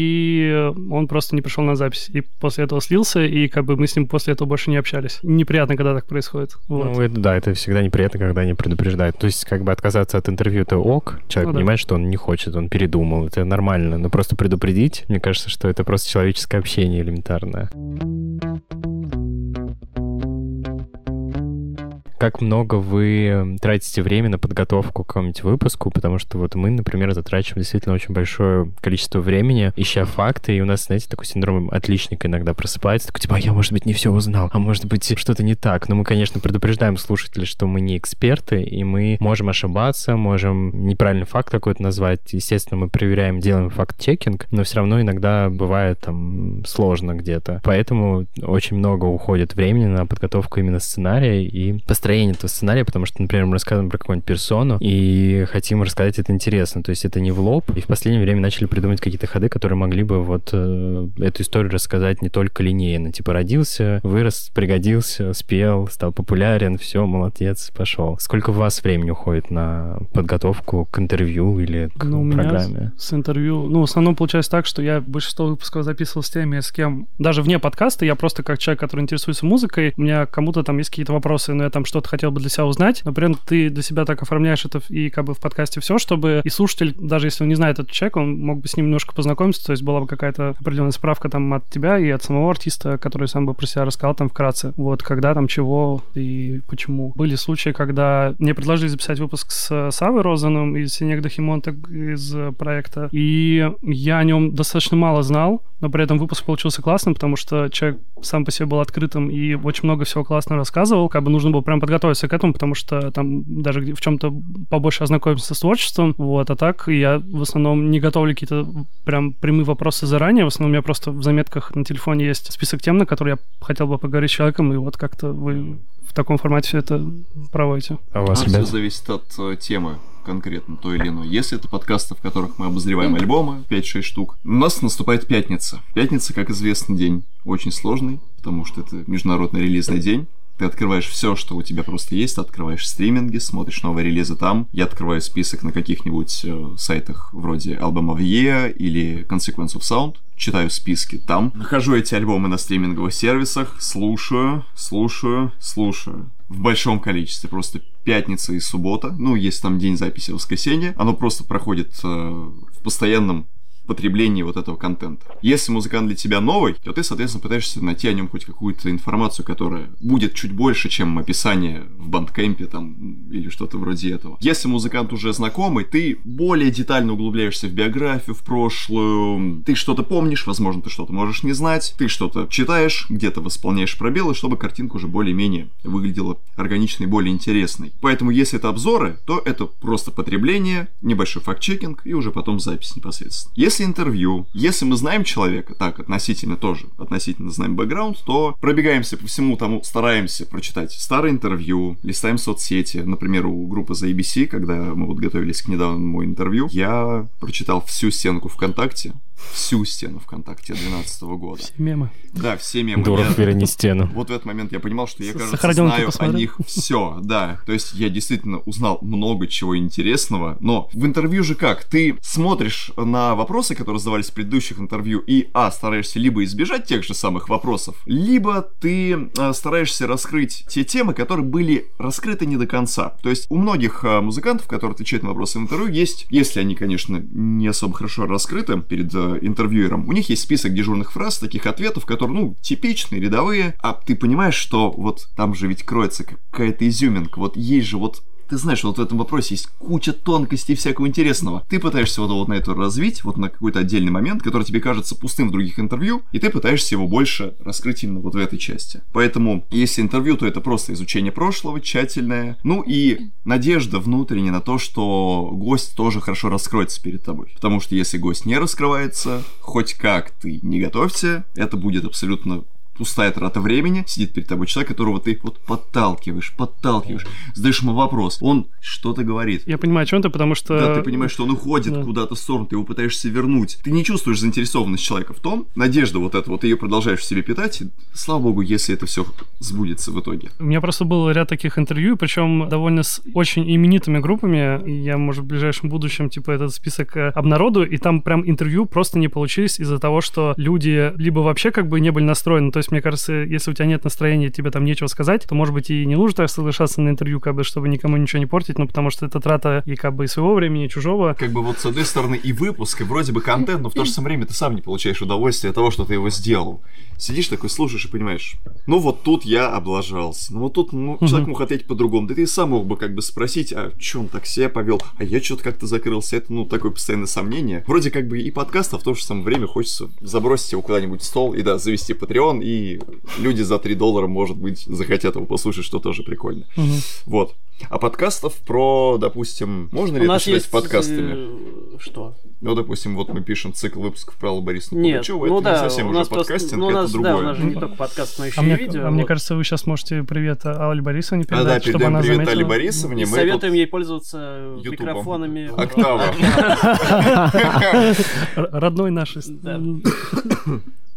он просто не пришел на запись. И после этого слился, и как бы мы с ним после этого больше не общались. Неприятно, когда так происходит. Вот. Ну, это, да, это всегда неприятно, когда они предупреждают. То есть, как бы отказаться от интервью это ок, человек ну, понимает, да. что он не хочет, он передумал, это нормально, но просто предупредить, мне кажется, что это просто человеческое общение элементарное. Как много вы тратите время на подготовку к какому-нибудь выпуску, потому что вот мы, например, затрачиваем действительно очень большое количество времени, ища факты, и у нас, знаете, такой синдром отличника иногда просыпается, такой, типа, а я, может быть, не все узнал, а может быть, что-то не так. Но мы, конечно, предупреждаем слушателей, что мы не эксперты, и мы можем ошибаться, можем неправильный факт какой-то назвать. Естественно, мы проверяем, делаем факт-чекинг, но все равно иногда бывает там сложно где-то. Поэтому очень много уходит времени на подготовку именно сценария и построение построение этого сценария, потому что, например, мы рассказываем про какую-нибудь персону и хотим рассказать это интересно. То есть это не в лоб. И в последнее время начали придумывать какие-то ходы, которые могли бы вот э, эту историю рассказать не только линейно. Типа родился, вырос, пригодился, спел, стал популярен, все, молодец, пошел. Сколько у вас времени уходит на подготовку к интервью или к ну, программе? Меня с интервью, ну, в основном получается так, что я большинство выпусков записывал с теми, с кем, даже вне подкаста, я просто как человек, который интересуется музыкой, у меня кому-то там есть какие-то вопросы, но я там что-то хотел бы для себя узнать, этом ты для себя так оформляешь это и как бы в подкасте все, чтобы и слушатель, даже если он не знает этот человек, он мог бы с ним немножко познакомиться, то есть была бы какая-то определенная справка там от тебя и от самого артиста, который сам бы про себя рассказал там вкратце. Вот, когда там чего и почему. Были случаи, когда мне предложили записать выпуск с Савой Розаном из Синегда Химонта из проекта, и я о нем достаточно мало знал, но при этом выпуск получился классным, потому что человек сам по себе был открытым и очень много всего классно рассказывал. Как бы нужно было прям подготовиться к этому, потому что там даже в чем-то побольше ознакомиться с творчеством. Вот, а так я в основном не готовлю какие-то прям прямые вопросы заранее. В основном у меня просто в заметках на телефоне есть список тем, на которые я хотел бы поговорить с человеком, и вот как-то вы в таком формате все это проводите. А у вас, а все зависит от э, темы конкретно то или иное. Если это подкасты, в которых мы обозреваем альбомы, 5-6 штук, у нас наступает пятница. Пятница, как известный день, очень сложный, потому что это международный релизный день. Ты открываешь все, что у тебя просто есть, открываешь стриминги, смотришь новые релизы там. Я открываю список на каких-нибудь э, сайтах вроде Album of Year или Consequence of Sound, читаю списки там. Нахожу эти альбомы на стриминговых сервисах, слушаю, слушаю, слушаю. В большом количестве, просто пятница и суббота, ну, есть там день записи воскресенье, оно просто проходит э, в постоянном потреблении вот этого контента. Если музыкант для тебя новый, то ты, соответственно, пытаешься найти о нем хоть какую-то информацию, которая будет чуть больше, чем описание в бандкемпе там или что-то вроде этого. Если музыкант уже знакомый, ты более детально углубляешься в биографию, в прошлую, ты что-то помнишь, возможно, ты что-то можешь не знать, ты что-то читаешь, где-то восполняешь пробелы, чтобы картинка уже более-менее выглядела органичной, более интересной. Поэтому, если это обзоры, то это просто потребление, небольшой факт-чекинг и уже потом запись непосредственно. Если если интервью, если мы знаем человека, так, относительно тоже, относительно знаем бэкграунд, то пробегаемся по всему тому, стараемся прочитать старые интервью, листаем соцсети. Например, у группы за ABC, когда мы вот готовились к недавнему интервью, я прочитал всю стенку ВКонтакте, всю стену ВКонтакте 2012 года. Все мемы. Да, все мемы. Дуров, я, верни стену. Вот в этот момент я понимал, что я, кажется, знаю о них все, да. То есть я действительно узнал много чего интересного, но в интервью же как? Ты смотришь на вопросы, которые задавались в предыдущих интервью, и, а, стараешься либо избежать тех же самых вопросов, либо ты а, стараешься раскрыть те темы, которые были раскрыты не до конца. То есть у многих а, музыкантов, которые отвечают на вопросы в интервью, есть, если они, конечно, не особо хорошо раскрыты перед а, интервьюером, у них есть список дежурных фраз, таких ответов, которые, ну, типичные, рядовые, а ты понимаешь, что вот там же ведь кроется какая-то изюминка, вот есть же вот ты знаешь, вот в этом вопросе есть куча тонкостей всякого интересного. Ты пытаешься вот, вот на это развить, вот на какой-то отдельный момент, который тебе кажется пустым в других интервью, и ты пытаешься его больше раскрыть именно вот в этой части. Поэтому, если интервью, то это просто изучение прошлого, тщательное. Ну и надежда внутренняя на то, что гость тоже хорошо раскроется перед тобой. Потому что если гость не раскрывается, хоть как ты не готовься, это будет абсолютно пустая трата времени, сидит перед тобой человек, которого ты вот подталкиваешь, подталкиваешь, задаешь ему вопрос, он что-то говорит. Я понимаю, о чем ты, потому что... Да, ты понимаешь, что он уходит да. куда-то в сторону, ты его пытаешься вернуть. Ты не чувствуешь заинтересованность человека в том, надежда вот эта, вот ты ее продолжаешь в себе питать, и, слава богу, если это все сбудется в итоге. У меня просто был ряд таких интервью, причем довольно с очень именитыми группами, и я, может, в ближайшем будущем, типа, этот список э, обнародую, и там прям интервью просто не получились из-за того, что люди либо вообще как бы не были настроены, то есть, мне кажется, если у тебя нет настроения, тебе там нечего сказать, то, может быть, и не нужно так соглашаться на интервью, как бы, чтобы никому ничего не портить, ну, потому что это трата и как бы и своего времени, и чужого. Как бы вот с одной стороны и выпуск, и вроде бы контент, но в то же самое время ты сам не получаешь удовольствие от того, что ты его сделал. Сидишь такой, слушаешь и понимаешь, ну вот тут я облажался, ну вот тут ну, человек мог ответить по-другому, да ты сам мог бы как бы спросить, а что он так себя повел, а я что-то как-то закрылся, это ну такое постоянное сомнение. Вроде как бы и подкаст, а в то же самое время хочется забросить его куда-нибудь в стол и да, завести Patreon и люди за 3 доллара, может быть, захотят его послушать, что тоже прикольно. Угу. Вот. А подкастов про, допустим, можно ли У это считать есть... подкастами? Э, что? Ну, допустим, вот мы пишем цикл выпусков про Аллу Борисовну Нет, Пугачеву, ну это да, не совсем уже подкастинг, ну, у нас, это другое. Да, у нас же не только подкаст, но еще а и мне, видео. А вот. мне кажется, вы сейчас можете привет Алле Борисовне передать, а, да, чтобы она привет заметила. Алле Борисовне. И мы советуем тут... ей пользоваться Ютубом. микрофонами. Октава. Родной нашей.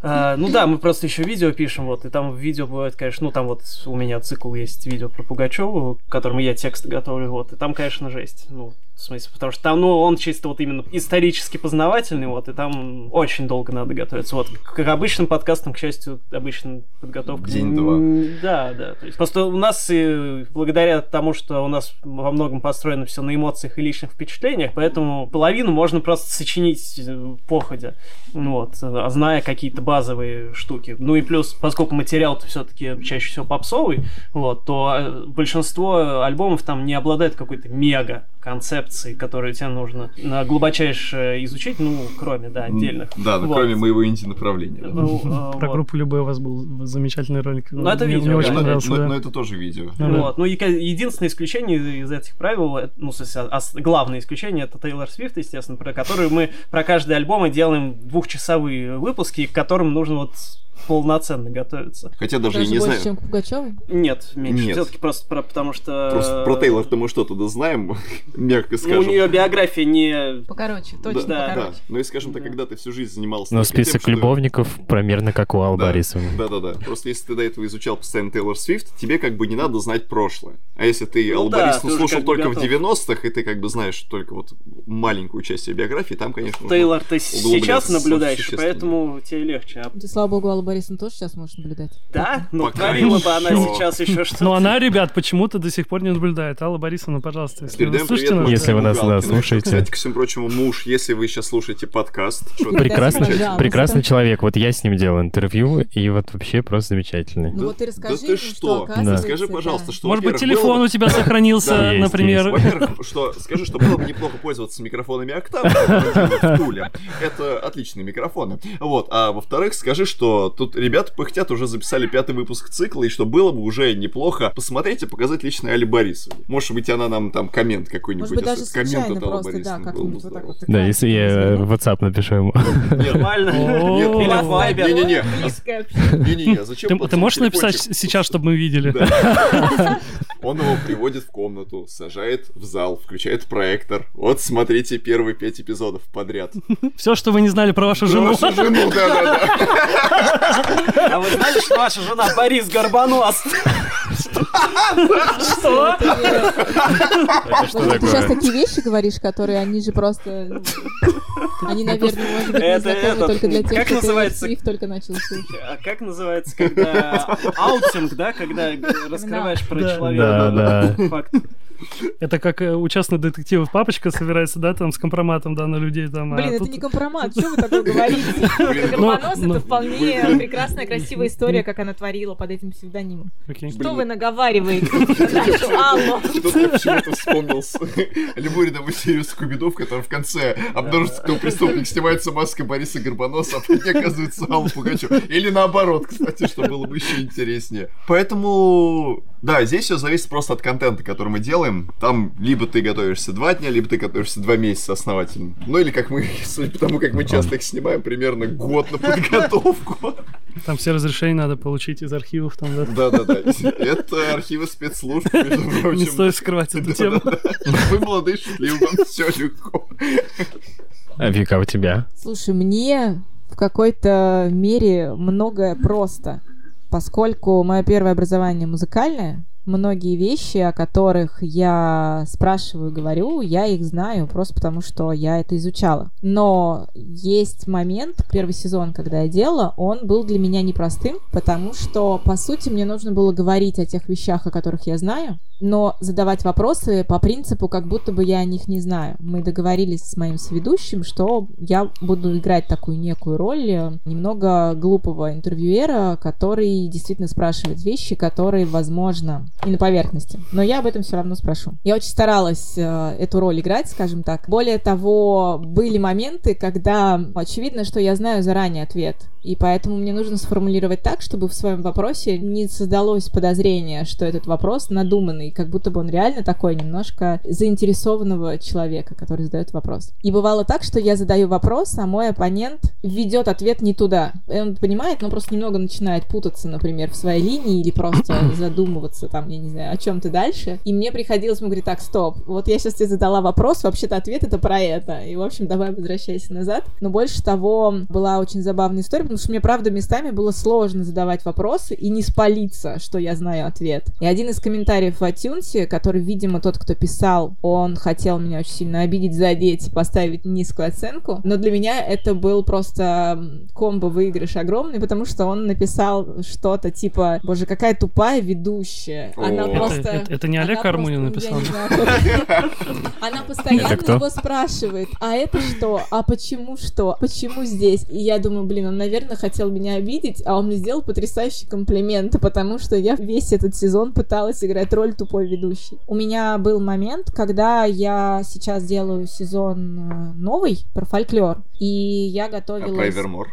А, ну да, мы просто еще видео пишем, вот, и там видео бывает, конечно, ну там вот у меня цикл есть видео про Пугачеву, к которому я текст готовлю, вот, и там, конечно, жесть, ну, в смысле, потому что там, ну, он чисто вот именно исторически познавательный, вот, и там очень долго надо готовиться. Вот, к обычным подкастам, к счастью, обычно подготовка... День-два. Да, да. То есть, просто у нас, и благодаря тому, что у нас во многом построено все на эмоциях и личных впечатлениях, поэтому половину можно просто сочинить походя, вот, а зная какие-то базовые штуки. Ну и плюс, поскольку материал-то все-таки чаще всего попсовый, вот, то э, большинство альбомов там не обладает какой-то мега концепции, которые тебе нужно на глубочайше изучить, ну, кроме, да, отдельных. Да, ну, Вот. кроме моего инди-направления. да. Ну, э, Про вот. группу Любэ у вас был замечательный ролик. Ну, это Мне- видео, Мне очень да. Но- понравился, но, да. но это тоже видео. Ну да. Вот. Ну, единственное исключение из этих правил, это, ну, главное исключение, это Тейлор Свифт, естественно, про который мы про каждый альбом и делаем двухчасовые выпуски, к которым нужно вот полноценно готовиться. Хотя даже Даже я не больше, знаю. чем к Пугачевой? Нет, меньше. Нет. Все-таки просто про, потому что... Просто про Тейлор-то мы что тогда знаем, мягко Ну, скажем. у нее биография не... Покороче, Да, точно да, да. Ну и скажем так, Да. когда ты всю жизнь занимался Но тем, список что- любовников примерно как у Да. Борисовны. Да-да-да. Просто если ты до этого изучал постоянно Тейлор Свифт, тебе как бы не надо знать прошлое. А если ты Ну Аллу да, Борисовну слушал только готов. в 90-х, и ты как бы знаешь только вот маленькую часть ее биографии, там, конечно, Тейлор ты сейчас наблюдаешь, поэтому тебе легче. Ты, слава богу, Алла Борисовна тоже сейчас можешь наблюдать. Да? Ну, творила бы она сейчас еще что-то. Но она, ребят, почему-то до сих пор не наблюдает. Алла Борисовна, пожалуйста, если вы привет нас, Если вы нас, слушаете. Кстати, ко всему прочему, муж, если вы сейчас слушаете подкаст, Прекрасный, человек. Вот я с ним делал интервью, и вот вообще просто замечательный. Ну Да- вот ты расскажи да ты что? Скажи, пожалуйста, что, Может быть, телефон у тебя сохранился, например. Во-первых, что, скажи, что было бы неплохо пользоваться микрофонами в Туле. Это отличные микрофоны. Вот. А во-вторых, скажи, что тут ребята пыхтят, уже записали пятый выпуск цикла, и что было бы уже неплохо посмотреть и показать лично Али Борисовне. Может быть, она нам там коммент какой-нибудь. Может быть, даже коммент от Аллы просто, да, Борисовны был бы вот вот. Да, если я э, в WhatsApp напишу ему. Нет, Нормально. нет. Не-не-не. Не-не-не, зачем Ты, можешь написать сейчас, чтобы мы видели? Да. Он его приводит в комнату, сажает в зал, включает проектор. Вот смотрите первые пять эпизодов подряд. Все, что вы не знали про вашу жену. Вашу жену, да-да-да. А вы знали, что ваша жена Борис Горбонос? Что? Ты сейчас такие вещи говоришь, которые они же просто... Они, наверное, может быть, не Это- знакомы это- только для тех, как кто? Свифт только начал слушать. А как называется, когда аутинг, да, когда раскрываешь про человека? Факт. Это как э, у частных детективов папочка собирается, да, там с компроматом, да, на людей там. А Блин, это не компромат, что вы такое говорите? Горбонос это вполне прекрасная, красивая история, как она творила под этим псевдонимом. Что вы наговариваете? Кто-то почему-то вспомнил любую рядовую серию Скубидов, которая в конце обнаружится, кто преступник, снимается маска Бориса Горбоноса, а ней оказывается Алла Пугачева. Или наоборот, кстати, что было бы еще интереснее. Поэтому, да, здесь все зависит просто от контента, который мы делаем. Там либо ты готовишься два дня, либо ты готовишься два месяца основательно. Ну или как мы, судя по тому, как мы часто их снимаем, примерно год на подготовку. Там все разрешения надо получить из архивов там, да? Да-да-да. Это архивы спецслужб, между прочим. Не стоит скрывать эту тему. Вы молодые, счастливы, вам все легко. А Вика, у тебя? Слушай, мне в какой-то мере многое просто, поскольку мое первое образование музыкальное, многие вещи, о которых я спрашиваю, говорю, я их знаю просто потому, что я это изучала. Но есть момент, первый сезон, когда я делала, он был для меня непростым, потому что, по сути, мне нужно было говорить о тех вещах, о которых я знаю, но задавать вопросы по принципу, как будто бы я о них не знаю. Мы договорились с моим сведущим, что я буду играть такую некую роль э, немного глупого интервьюера, который действительно спрашивает вещи, которые, возможно, и на поверхности. Но я об этом все равно спрошу. Я очень старалась э, эту роль играть, скажем так. Более того, были моменты, когда очевидно, что я знаю заранее ответ. И поэтому мне нужно сформулировать так, чтобы в своем вопросе не создалось подозрение, что этот вопрос надуманный, как будто бы он реально такой немножко заинтересованного человека, который задает вопрос. И бывало так, что я задаю вопрос, а мой оппонент ведет ответ не туда. И он понимает, но просто немного начинает путаться, например, в своей линии или просто задумываться там, я не знаю, о чем-то дальше. И мне приходилось ему говорить, так, стоп, вот я сейчас тебе задала вопрос, вообще-то ответ это про это. И, в общем, давай возвращайся назад. Но больше того, была очень забавная история, потому что мне, правда, местами было сложно задавать вопросы и не спалиться, что я знаю ответ. И один из комментариев в iTunes, который, видимо, тот, кто писал, он хотел меня очень сильно обидеть, задеть, поставить низкую оценку, но для меня это был просто комбо-выигрыш огромный, потому что он написал что-то типа, боже, какая тупая ведущая. Она Это- просто... это- это не Олег Армунин написал? Она постоянно Это его спрашивает, а это что? А почему что? Почему здесь? И я думаю, блин, он, наверное, хотел меня обидеть, а он мне сделал потрясающий комплимент, потому что я весь этот сезон пыталась играть роль тупой ведущей. У меня был момент, когда я сейчас делаю сезон э, новый про фольклор, и я А про готовилась... Эвермор.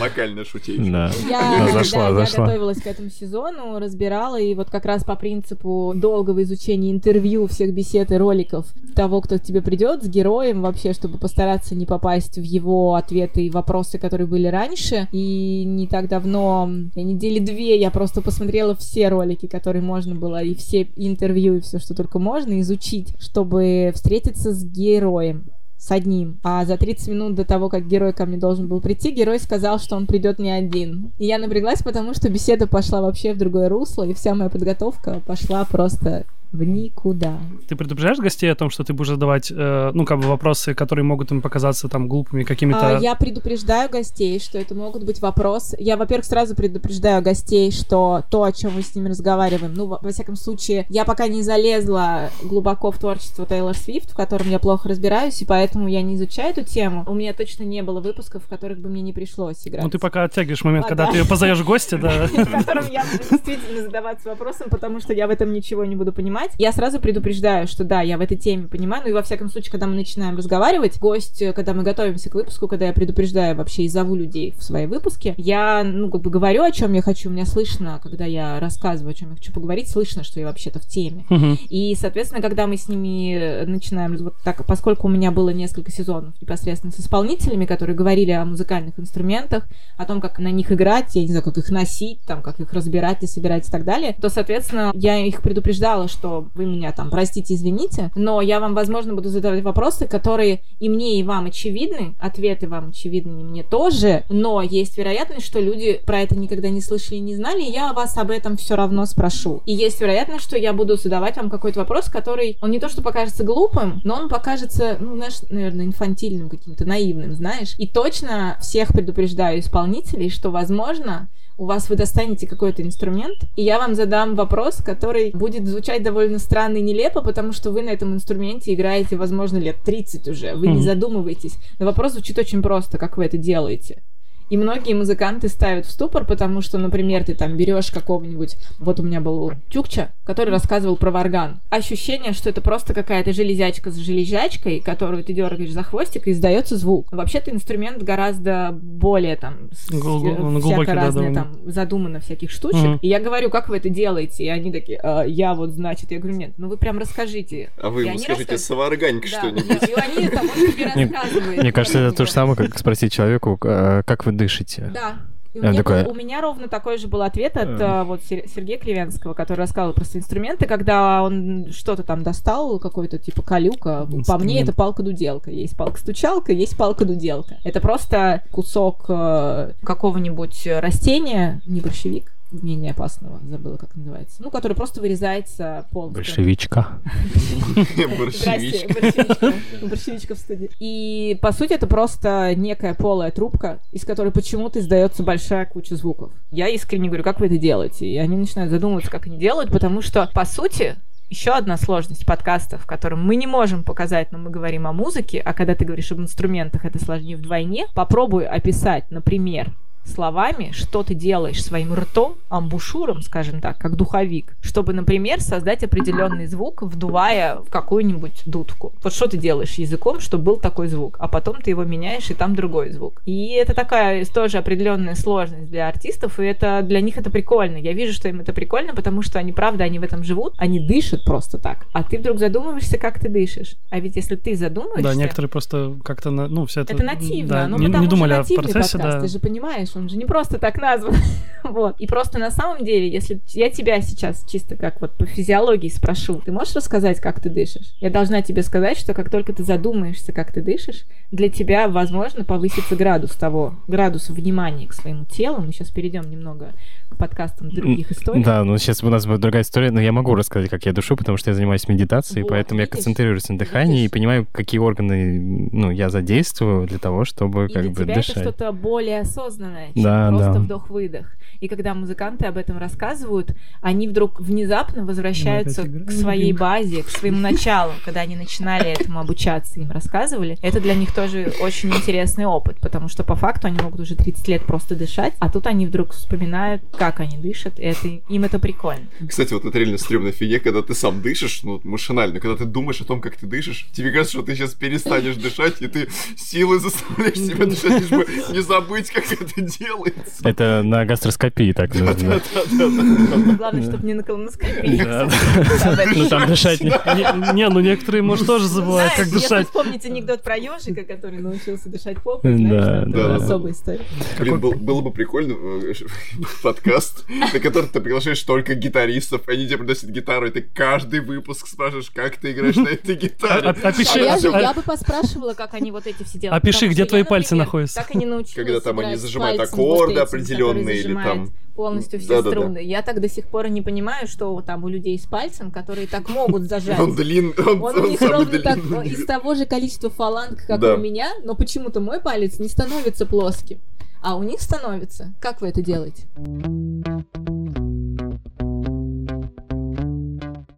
Локальная шутейка. Да. Я, Да, зашла, я зашла. готовилась к этому сезону, разбирала, и вот как раз по принципу долгого изучения интервью, всех бесед и роликов того, кто к тебе придет, с героем вообще, чтобы постараться не попасть в его ответы и вопросы, которые были раньше. И не так давно, недели две, я просто посмотрела все ролики, которые можно было, и все интервью, и все, что только можно изучить, чтобы встретиться с героем с одним. А за 30 минут до того, как герой ко мне должен был прийти, герой сказал, что он придет не один. И я напряглась, потому что беседа пошла вообще в другое русло, и вся моя подготовка пошла просто в никуда. Ты предупреждаешь гостей о том, что ты будешь задавать, э, ну, как бы вопросы, которые могут им показаться там глупыми какими-то... А, я предупреждаю гостей, что это могут быть вопросы. Я, во-первых, сразу предупреждаю гостей, что то, о чем мы с ними разговариваем, ну, во, во всяком случае, я пока не залезла глубоко в творчество Тейлор Свифт, в котором я плохо разбираюсь, и поэтому я не изучаю эту тему. У меня точно не было выпусков, в которых бы мне не пришлось играть. Ну, ты пока оттягиваешь момент, А, когда да. ты позовешь гостя, да. в котором я буду действительно задаваться вопросом, потому что я в этом ничего не буду понимать. Я сразу предупреждаю, что да, я в этой теме понимаю, ну и во всяком случае, когда мы начинаем разговаривать, гость, э, когда мы готовимся к выпуску, когда я предупреждаю вообще и зову людей в свои выпуски, я, ну, как бы говорю, о чем я хочу, у меня слышно, когда я рассказываю, о чем я хочу поговорить, слышно, что я вообще-то в теме. Мгм. И, соответственно, когда мы с ними э, начинаем, вот так, поскольку у меня было несколько сезонов непосредственно с исполнителями, которые говорили о музыкальных инструментах, о том, как на них играть, я не знаю, как их носить, там, как их разбирать и собирать и так далее, то, соответственно, я их предупреждала, что вы меня там, простите, извините, но я вам, возможно, буду задавать вопросы, которые и мне, и вам очевидны, ответы вам очевидны, и мне тоже, но есть вероятность, что люди про это никогда не слышали и не знали, и я вас об этом все равно спрошу. И есть вероятность, что я буду задавать вам какой-то вопрос, который, он не то что покажется глупым, но он покажется, ну, знаешь, наверное, инфантильным каким-то, наивным, знаешь. И точно всех предупреждаю исполнителей, что, возможно, у вас вы достанете какой-то инструмент, и я вам задам вопрос, который будет звучать довольно странно и нелепо, потому что вы на этом инструменте играете, возможно, лет 30 уже, вы mm-hmm. не задумываетесь. Но вопрос звучит очень просто, как вы это делаете. И многие музыканты ставят в ступор, потому что, например, ты там берешь какого-нибудь... Вот у меня был Тюкча, который рассказывал про варган. Ощущение, что это просто какая-то железячка с железячкой, которую ты дергаешь за хвостик, и издается звук. Вообще-то инструмент гораздо более там... Гл- э, всяко разное там задумано всяких штучек. Mm-hmm. И я говорю, как вы это делаете? И они такие, а, я вот, значит, я говорю, нет, ну вы прям расскажите. А вы ему скажите, рассказ... саварганька да, что-нибудь. И они там Мне кажется, это то же самое, как спросить человеку, а, как вы дышите. Да. И у, меня такое... был, у меня ровно такой же был ответ от uh. вот Сергея Кривенского, который рассказывал просто инструменты, когда он что-то там достал, какой-то типа калюка. Инструмент. По мне это палка-дуделка. Есть палка-стучалка, есть палка-дуделка. Это просто кусок э, какого-нибудь растения, не борщевик, менее опасного, забыла, как называется. Ну, который просто вырезается полностью. Большевичка. Борщевичка. Борщевичка в студии. И, по сути, это просто некая полая трубка, из которой почему-то издается большая куча звуков. Я искренне говорю, как вы это делаете? И они начинают задумываться, как они делают, потому что, по сути, еще одна сложность подкастов, в котором мы не можем показать, но мы говорим о музыке, а когда ты говоришь об инструментах, это сложнее вдвойне. Попробуй описать, например, словами, что ты делаешь своим ртом, амбушюром, скажем так, как духовик, чтобы, например, создать определенный звук, вдувая в какую-нибудь дудку. Вот что ты делаешь языком, чтобы был такой звук, а потом ты его меняешь, и там другой звук. И это такая тоже определенная сложность для артистов, и это для них это прикольно. Я вижу, что им это прикольно, потому что они, правда, они в этом живут, они дышат просто так. А ты вдруг задумываешься, как ты дышишь. А ведь если ты задумаешься... Да, некоторые просто как-то, ну, все это... Это нативно, да, ну, не, не думали о процессе, подкаст, да. ты же понимаешь, он же не просто так назван. вот. И просто на самом деле, если я тебя сейчас чисто как вот по физиологии спрошу, ты можешь рассказать, как ты дышишь? Я должна тебе сказать, что как только ты задумаешься, как ты дышишь, для тебя, возможно, повысится градус того, градус внимания к своему телу. Мы сейчас перейдем немного к подкастам других историй. Да, ну сейчас у нас будет другая история, но я могу рассказать, как я душу, потому что я занимаюсь медитацией, вот, поэтому видишь? я концентрируюсь на дыхании видишь? и понимаю, какие органы ну, я задействую для того, чтобы и как для бы тебя дышать. это что-то более осознанное, чем да, просто да. вдох-выдох. И когда музыканты об этом рассказывают, они вдруг внезапно возвращаются к своей базе, к своему началу, когда они начинали этому обучаться, им рассказывали. Это для них тоже очень интересный опыт, потому что по факту они могут уже 30 лет просто дышать, а тут они вдруг вспоминают, как они дышат, и это, им это прикольно. Кстати, вот это реально стрёмная фигня, когда ты сам дышишь, ну, машинально, когда ты думаешь о том, как ты дышишь, тебе кажется, что ты сейчас перестанешь дышать, и ты силой заставляешь себя дышать, лишь бы не забыть, как это делается. Это на гастроскопии так нужно. Главное, чтобы не на колоноскопии. Ну, там дышать не... Ну, некоторые, может, тоже забывают, как дышать. Если вспомнить анекдот про ежика, который научился дышать попой, знаешь, это особая история. Было бы прикольно э, подкаст, на который ты приглашаешь только гитаристов, они тебе приносят гитару, и ты каждый выпуск спрашиваешь, как ты играешь на этой гитаре. Опиши. А я бы поспрашивала, как они вот эти все делают. Опиши, где твои пальцы находятся. Как они научились Когда там они зажимают аккорды определенные или там полностью все да, струны. Да, да. Я так до сих пор не понимаю, что там у людей с пальцем, которые так могут зажать. Он длин, он, он, он у них ровно так, из того же количества фаланг, как да. у меня, но почему-то мой палец не становится плоским, а у них становится. Как вы это делаете?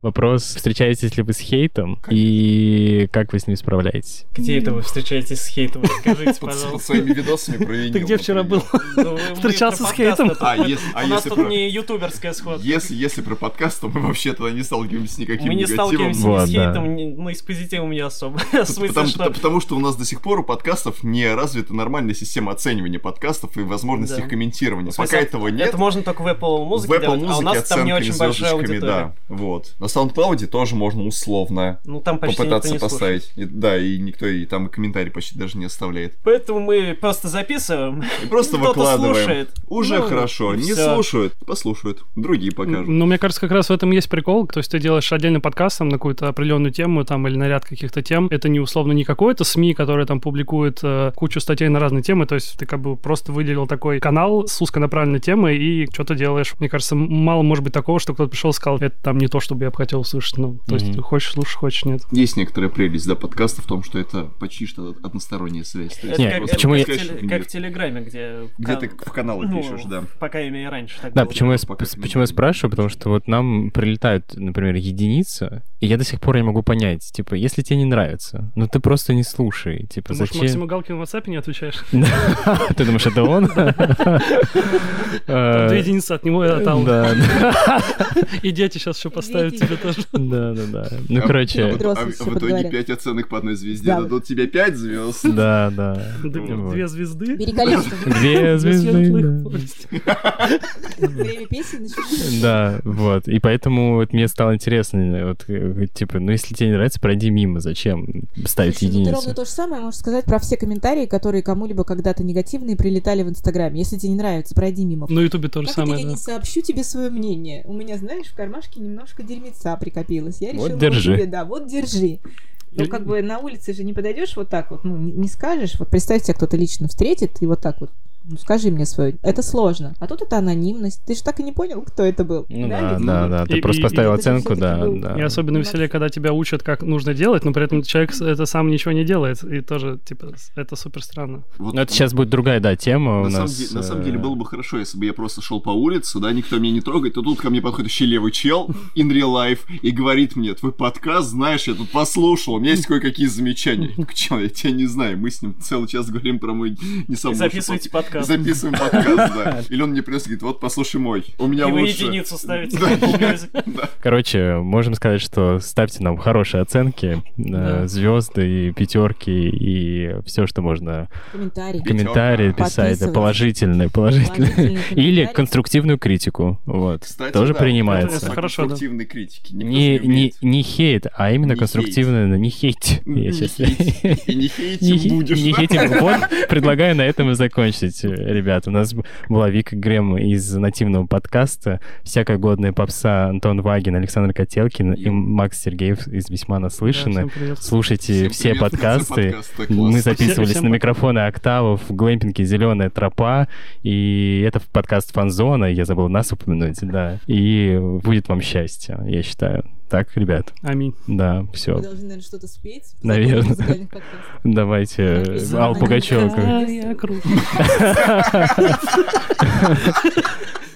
Вопрос, встречаетесь ли вы с хейтом и как вы с ним справляетесь? Где это вы встречаетесь с хейтом? Расскажите, пожалуйста. своими видосами про Ты где вчера был? Ну, Встречался с хейтом? А, если, а У нас тут не ютуберская сходка. Если, про подкаст, то мы вообще тогда не сталкиваемся с никаким Мы не сталкиваемся с хейтом, но и с позитивом не особо. Потому что у нас до сих пор у подкастов не развита нормальная система оценивания подкастов и возможности их комментирования. Пока этого нет. Это можно только в Apple музыке делать, а у нас там не очень большая аудитория. Да, вот. SoundCloud тоже можно условно ну, там попытаться поставить. И, да, и никто и там комментарий почти даже не оставляет. Поэтому мы просто записываем. И просто выкладываем. Слушает. Уже ну, хорошо. Не все. слушают, послушают. Другие покажут. Ну, мне кажется, как раз в этом есть прикол. То есть ты делаешь отдельный подкаст там, на какую-то определенную тему там или на ряд каких-то тем. Это не условно не какой-то СМИ, который там публикует э, кучу статей на разные темы. То есть ты как бы просто выделил такой канал с узконаправленной темой и что-то делаешь. Мне кажется, мало может быть такого, что кто-то пришел и сказал, это там не то, чтобы я бы хотел услышать. Ну, то есть, хочешь слушать, хочешь нет. Есть некоторая прелесть, да, подкаста в том, что это почти что односторонняя связь. Это Нет, как, почему как, я- в теле- как в Телеграме, где... Где кан- ты в каналы ну, пишешь, да. Пока ими и раньше так Да, было. почему я, сп- пока это не почему я спрашиваю, потому что вот нам прилетают, например, единицы, и я до сих пор не могу понять, типа, если тебе не нравится, ну ты просто не слушай, типа, Ты, может, зачем... Максиму Галкину в WhatsApp не отвечаешь? Ты думаешь, это он? Э, Две единицы от него и от Аллы. Да, И дети сейчас еще поставят Дети. Тебе тоже. да, да, да. Ну, А- короче, а, а в итоге подговорят. 5 оценок по одной звезде Да. дадут тебе 5 звезд. да, да. Две звезды. Бери количество. Две звезды. Время песен. Да, вот. И поэтому вот мне стало интересно, вот, э, типа, ну, если тебе не нравится, пройди мимо, зачем ставить Слушай, ну ты ровно единицу? то же самое можешь сказать про все комментарии, которые кому-либо когда-то негативные прилетали в Инстаграме. Если тебе не нравится, пройди мимо. На Ютубе то же Как это самое, я да. не сообщу тебе свое мнение? У меня, знаешь, в кармашке немножко дерьмеца прикопилось. Я Вот решила держи. тебе, да, вот держи. Ну, как бы на улице же не подойдешь вот так вот, ну, не, не скажешь. Вот представь себе, кто-то лично встретит и вот так вот, ну, скажи мне свое. Это сложно. А тут это анонимность. Ты же так и не понял, кто это был. Ну да, ведь? да, да, ты И- просто и- поставил и оценку, да, да. И особенно веселее, когда тебя учат, как нужно делать, но при этом человек это сам ничего не делает. И тоже, типа, это супер странно. Вот это сейчас будет другая, да, тема у На самом, нас. де- на самом э, деле было бы хорошо, если бы я просто шел по улице, да, никто меня не трогает, то тут ко мне подходит еще левый чел in real life и говорит мне, твой подкаст, знаешь, я тут послушал, у меня есть кое-какие замечания. Чел, я тебя не знаю, мы с ним целый час говорим про мой не самый Записывайте под- подкаст. Записываем подкаст, да. Или он мне приносит, говорит, вот послушай мой, у меня И вы лучше. единицу ставите. Да. Короче, можем сказать, что ставьте нам хорошие оценки, Да. звезды и пятерки и все, что можно комментарии Пятерка. писать, да, положительные, положительные. Положительные Или комментарии. конструктивную критику, вот, Кстати, тоже да, принимается. это хорошо, да. конструктивной критики. Никто Не, не не, хейт, а именно Не конструктивное, не хейт. Я Не хейт. И не хейтить хи- будешь. не да? хейтим. Вот, предлагаю на этом и закончить, э, ребят. У нас была Вика Грэм из нативного подкаста, всякая годная попса Антон Вагин, Александр Котелкин и Макс Сергеев из «Весьма наслышаны». всем. Слушайте Всем все привет, подкасты. подкаста, Мы записывались Всем на пока. микрофоны октавов в глэмпинге «Зеленая тропа». И это подкаст «Фанзона». Я забыл нас упомянуть, да. И будет вам счастье, я считаю. Так, ребят? Аминь. Да, Мы все. должны, наверное, что-то спеть. Наверное. Давайте. э. Алла Пугачева. Я круто.